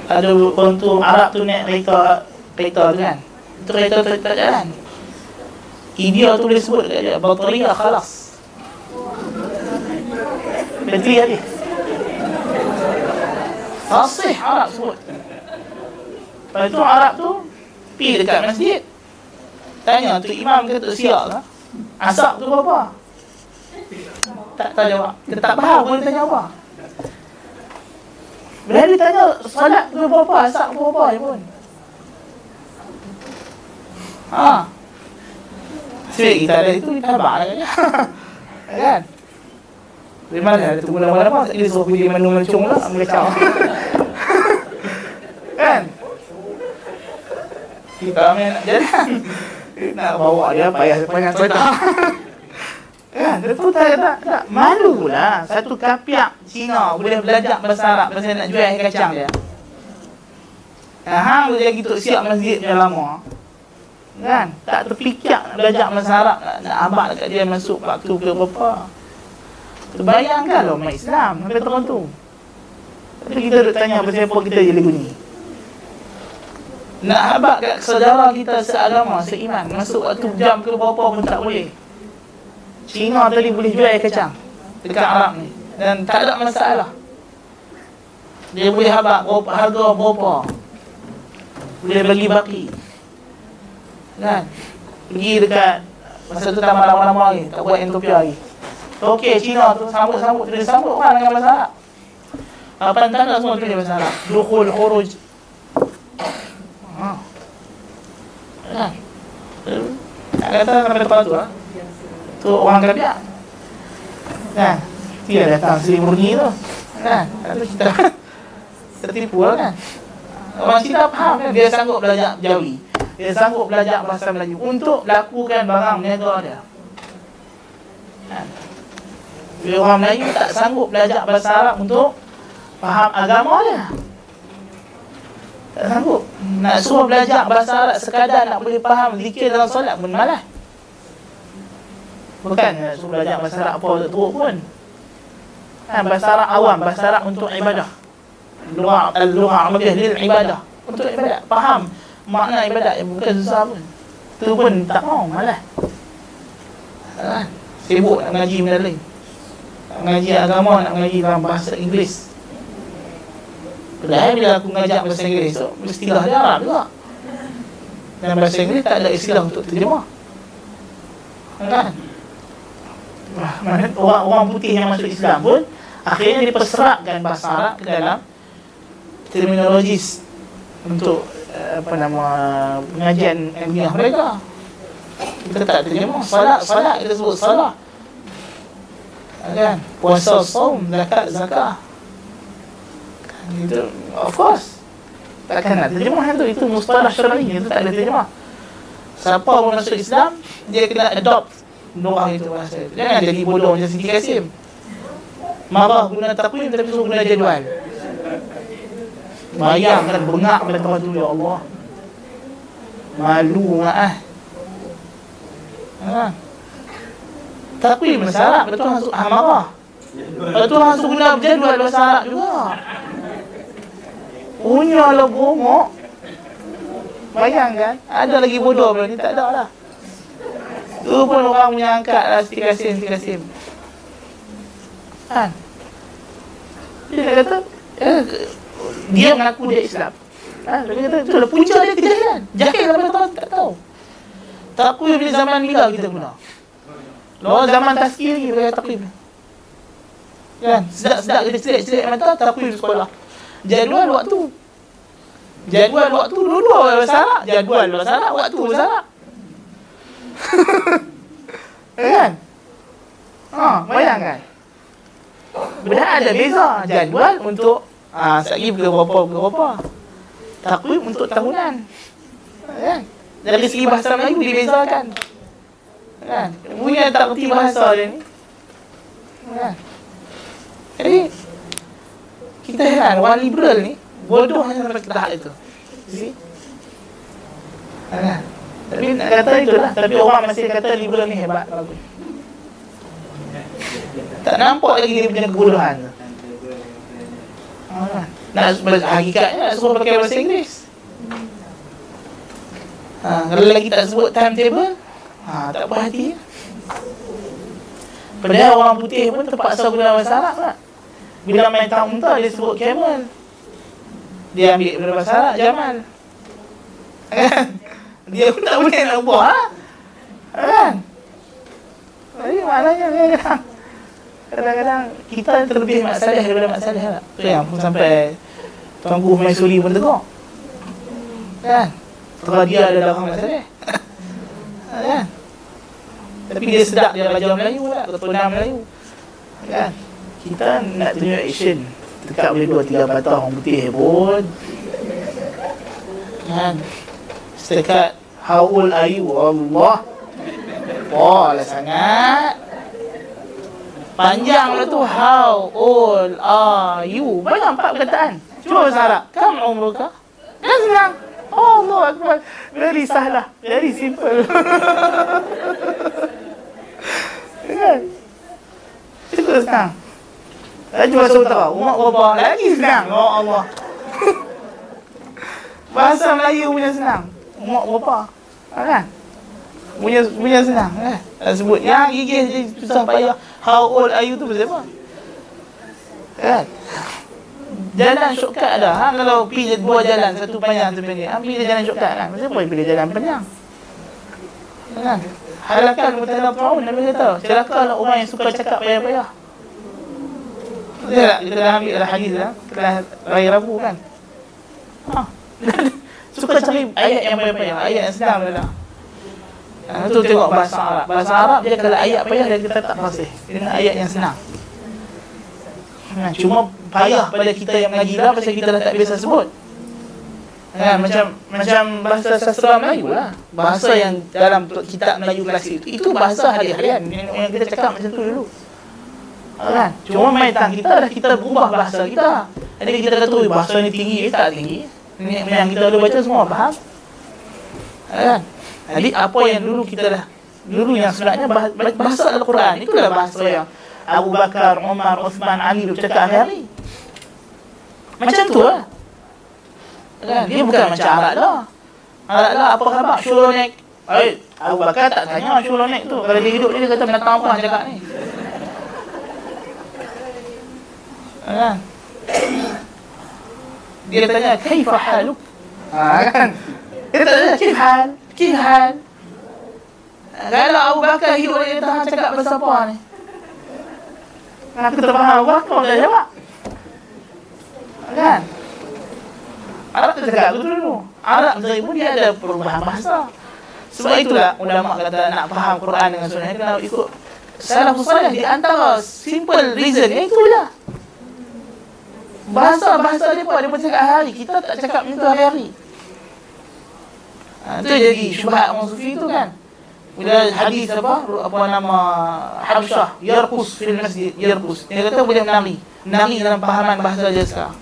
Ada tu Arab tu naik kereta kereta tu kan. Itu kereta tu tak jalan. India tu boleh sebut dia Bateria khalas Bateri habis Fasih Arab sebut Lepas tu Arab tu Pergi dekat masjid Tanya tu imam ke tu siap lah Asap tu berapa tak, tak jawab. Kita tak faham pun tanya apa. Bila dia tanya solat tu berapa, asap berapa je pun. Ha. Sebab kita ada itu, kita habak lah kan. kan? Dari mana ada tu mula-mula apa? Dia suruh pergi mana mencung lah, mengecau. kan? Kita main nak jalan. Nak bawa dia payah payah kereta. Kan, tu tak, tak, tak, malu lah. Satu kapiak Cina boleh belajar bahasa Arab pasal nak jual air kacang dia. Ha, hang boleh gitu siap masjid dia lama. Kan, tak terfikir nak belajar bahasa Arab, nak, nak abad dekat dia masuk waktu ke berapa. Terbayangkan lah umat Islam sampai tahun tu. Tapi kita duk tanya apa kita jadi bunyi. Nak abad kat saudara kita seagama, seiman, masuk waktu jam ke berapa pun tak boleh. Cina tadi boleh jual air kacang dekat Arab ni dan tak ada masalah. Dia boleh habak berapa harga berapa. Boleh bagi baki. Kan? Pergi dekat masa tu tamat lama-lama lagi, tak buat Ethiopia lagi. Okey, Cina tu sambut-sambut dia sambut kan dengan bahasa Arab. Apa tanda semua tu dia bahasa Arab. Dukhul khuruj. Ha. Kan? Tak kata sampai depan tu lah. Tu orang Kabiak. Kan? Dia datang Sri Murni tu. Kan? Lalu kita tertipu lah kan? Orang Cina faham kan? Dia sanggup belajar Jawi. Dia sanggup belajar bahasa Melayu untuk lakukan barang niaga dia. Kan? Dia orang Melayu tak sanggup belajar bahasa Arab untuk faham agama dia. Tak sanggup. Nak suruh belajar bahasa Arab sekadar nak boleh faham zikir dalam solat pun malas. Bukan suruh belajar bahasa Arab apa untuk teruk pun. Kan, Bahasa Arab awam, bahasa Arab untuk ibadah. Luar lebih lil ibadah. Untuk ibadah, faham? Makna ibadah yang bukan susah pun. Itu pun tak mau, malas? Sibuk nak mengaji benda lain. Nak mengaji agama, nak mengaji dalam bahasa Inggeris. Padahal bila aku ngajak bahasa Inggeris tu Istilah dia Arab juga. Dan bahasa Inggeris tak ada istilah untuk terjemah. Kan? Orang orang putih yang masuk Islam pun akhirnya diperserapkan bahasa Arab ke dalam terminologis untuk eh, apa nama pengajian ilmiah mereka. Kita tak terjemah salat salat kita sebut salat. Kan? Puasa, saum, zakat, zakah. Kan itu of course. Takkan nak terjemah itu itu mustalah syar'i itu tak ada terjemah. Siapa pun masuk Islam dia kena adopt Noah itu bahasa itu. Jangan jadi bodoh macam Siti Kasim. Marah guna takwim tapi suruh guna jadual. Bayang kan bengak pada tempat tu ya Allah. Malu ngak ah. Ha. Takwim bahasa Arab betul masuk ah marah. Betul masuk guna jadual bahasa Arab juga. Punya lah bongok. Bayangkan, ada lagi bodoh ni tak ada lah. Tu pun orang punya angkat lah Siti Kasim, Siti Kasim Kan Dia kata eh, Dia mengaku dia Islam. Ha, Dia kata tu lah punca dia kejahilan Jahil lah pada tak tahu. Takwim bila zaman bila kita guna Lalu zaman taskir lagi pakai takwim Kan Sedap-sedap kita celik-celik mata Takwim sekolah. Jadual waktu. Jadual waktu dua-dua bahasa Arab Jadual bahasa Arab Waktu bahasa Arab kan? Ha, bayangkan. Benda ada beza jadual untuk ah ha, lagi ke berapa ke berapa. Takwim untuk tahunan. Kan? Dari segi bahasa Melayu dibezakan. Kan? Punya tak kerti bahasa dia ni. Kan? Jadi kita heran orang liberal ni bodoh sampai ke tahap itu. See? Kan? Tapi nak kata itulah. Tapi orang masih kata liberal ni hebat. Bagus. Tak nampak lagi dia punya kebodohan tu. Ha, nak hakikatnya nak suruh pakai bahasa Inggeris. Ha, kalau lagi tak sebut timetable, ha, tak puas hati. Padahal orang putih pun terpaksa guna bahasa Arab tak? Bila main tak muntah dia sebut camel. Dia ambil bahasa Arab, Jamal. Kan? Dia pun tak boleh nak buat. Ha? Kan? Jadi maknanya kadang kadang-kadang kita terlebih masalah daripada masalah lah. Tu yang pun sampai Tuanku Maisuri pun tegur. Kan? Kalau dia ada dalam masalah. kan? Tapi dia sedap dia belajar Melayu lah, keturunan Melayu. Kan? Kita nak tunjuk action. Dekat boleh dua tiga patah orang putih pun. Kan? Sedekat how old are you? Allah. Oh, lah sangat. Panjang lah tu. How old are you? Banyak empat perkataan. Cuba bahasa. Kam umruka? Kan senang. Oh Allah Akbar. Very sahlah. Very simple. kan? Itu senang. Lagi bahasa utara. Umat berapa? Lagi senang. Oh Allah. Bahasa Melayu punya senang. Umat berapa? Kan? punya punya senang eh. Nak sebut yang gigih je susah payah. How old are you tu pasal apa? Kan? Jalan shortcut ada. Ha kalau pergi dua jalan satu panjang satu pendek. Ha pilih jalan shortcut kan. Kenapa pilih jalan panjang? Kan? Halakan mutalah perahu Nabi kata. Celakalah orang yang suka cakap payah-payah. Ya, kita dah ambil lah hadis lah. Setelah raya Rabu kan. Ha. suka cari ayat yang payah-payah. Ayat yang senang lah. Ha, tu tengok bahasa Arab. Bahasa Arab dia kalau ayat payah dia kita tak fasih. Dengan ayat yang senang. Ha, cuma payah pada kita yang mengaji lah pasal kita dah tak biasa sebut. Ha, macam macam bahasa sastra Melayu lah. Bahasa yang dalam kitab Melayu klasik itu. Itu bahasa hari-harian yang kita cakap macam tu dulu. Ha, kan? Cuma main tang kita dah kita berubah bahasa kita. Jadi kita kata bahasa ni tinggi, eh, tak tinggi. Yang kita ada baca semua faham. Ha, kan? Jadi apa yang dulu kita dah dulu yang sebenarnya bahasa Al-Quran itulah bahasa yang Abu Bakar, Umar, Uthman, Ali bercakap hari-hari. Macam tu lah. Kan? Dia bukan macam Arab lah. Arab lah apa khabar? Shulonek. Eh, Abu Bakar tak tanya Shulonek tu. Kalau dia hidup dia, kata binatang apa cakap ni. Kan? Dia tanya, Kaifa haluk? Ha, kan? Dia tak tanya, Kaifa hal? Kif hal? Kalau Abu Bakar hidup dia tahan cakap pasal apa ni? Aku tak faham Abu Bakar tak jawab. Kan? Arab tu cakap tu dulu. Arab Zahir pun dia ada perubahan bahasa. Sebab itulah ulama kata nak faham Quran dengan sunnah kena ikut salah salih di antara simple reason itu je. Bahasa-bahasa dia pun pun cakap hari. Kita tak cakap macam tu hari-hari. Ha, itu jadi syubhat orang sufi itu kan. Bila hadis apa apa nama Habsyah yarqus fil masjid yarqus. Dia kata boleh menari. Menari dalam pahaman bahasa dia sekarang.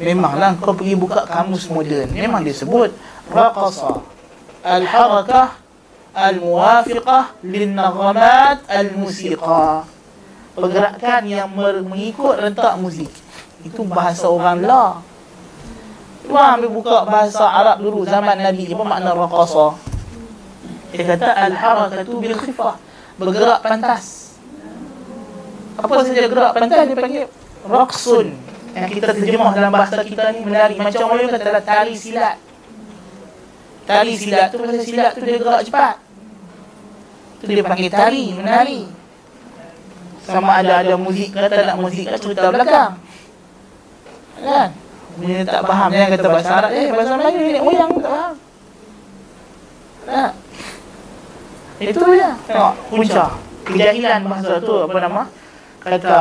Memanglah kau pergi buka kamus moden. Memang dia sebut raqasa al-harakah al-muwafiqah lin-naghamat al-musiqa. Pergerakan yang mengikut rentak muzik. Itu bahasa orang lah. Cuba ambil buka bahasa Arab dulu zaman Nabi apa makna raqasa? Dia kata al-harakatu bil khifah. Bergerak pantas. Apa saja gerak pantas dia panggil raqsun. Yang kita terjemah dalam bahasa kita ni menari macam orang kata lah, tali silat. Tali silat tu pasal silat tu dia gerak cepat. Tu dia panggil tali, menari. Sama ada ada muzik kata nak muzik kata cerita belakang. Kan? Dia tak faham Dia kata bahasa Arab Eh bahasa Melayu Nenek moyang tak faham. Tak Itu je. Tengok Punca. Kejahilan bahasa tu apa nama? Kata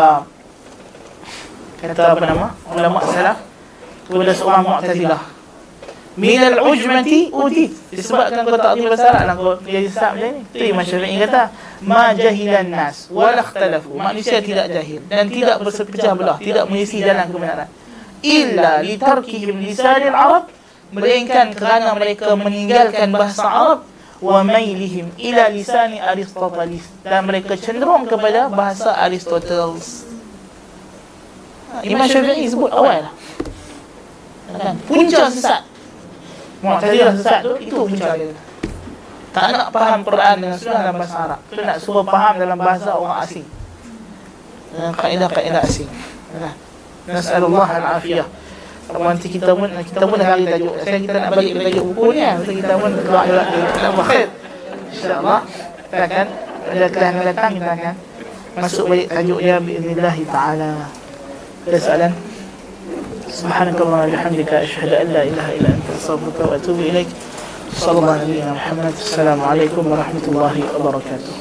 kata apa nama? Ulama salaf kepada seorang mu'tazilah. Min al-ujmati utit. Disebabkan kau tak tahu bahasa Arab lah kau jadi sesat macam ni. Tu Imam Syafi'i kata ma jahilan nas wa la ikhtalafu. Manusia tidak jahil dan tidak berpecah belah tidak mengisi dalam kebenaran illa li tarkihim lisan al-arab melainkan kerana mereka meninggalkan bahasa Arab wa mailihim ila lisani Aristoteles dan mereka cenderung kepada bahasa Aristoteles. Imam Syafi'i sebut awal lah. Kan? Punca sesat. Mu'tazilah sesat tu itu punca dia. Tak nak faham Quran dengan sunnah dalam bahasa Arab. Tu nak suruh faham dalam bahasa orang asing. Kaedah-kaedah asing Nas'alullah al-afiyah. Kalau nanti kita pun kita pun dah lari tajuk. Saya kita nak bagi tajuk buku ni kan. Kita pun doa doa kita buat khair. Insya-Allah kita akan pada kelas yang datang kita akan masuk balik tajuk dia باذنillah taala. Ada soalan? Subhanakallah wa bihamdika asyhadu an la ilaha illa anta astaghfiruka wa atubu ilaik. Sallallahu alaihi wa sallam. Assalamualaikum warahmatullahi wabarakatuh.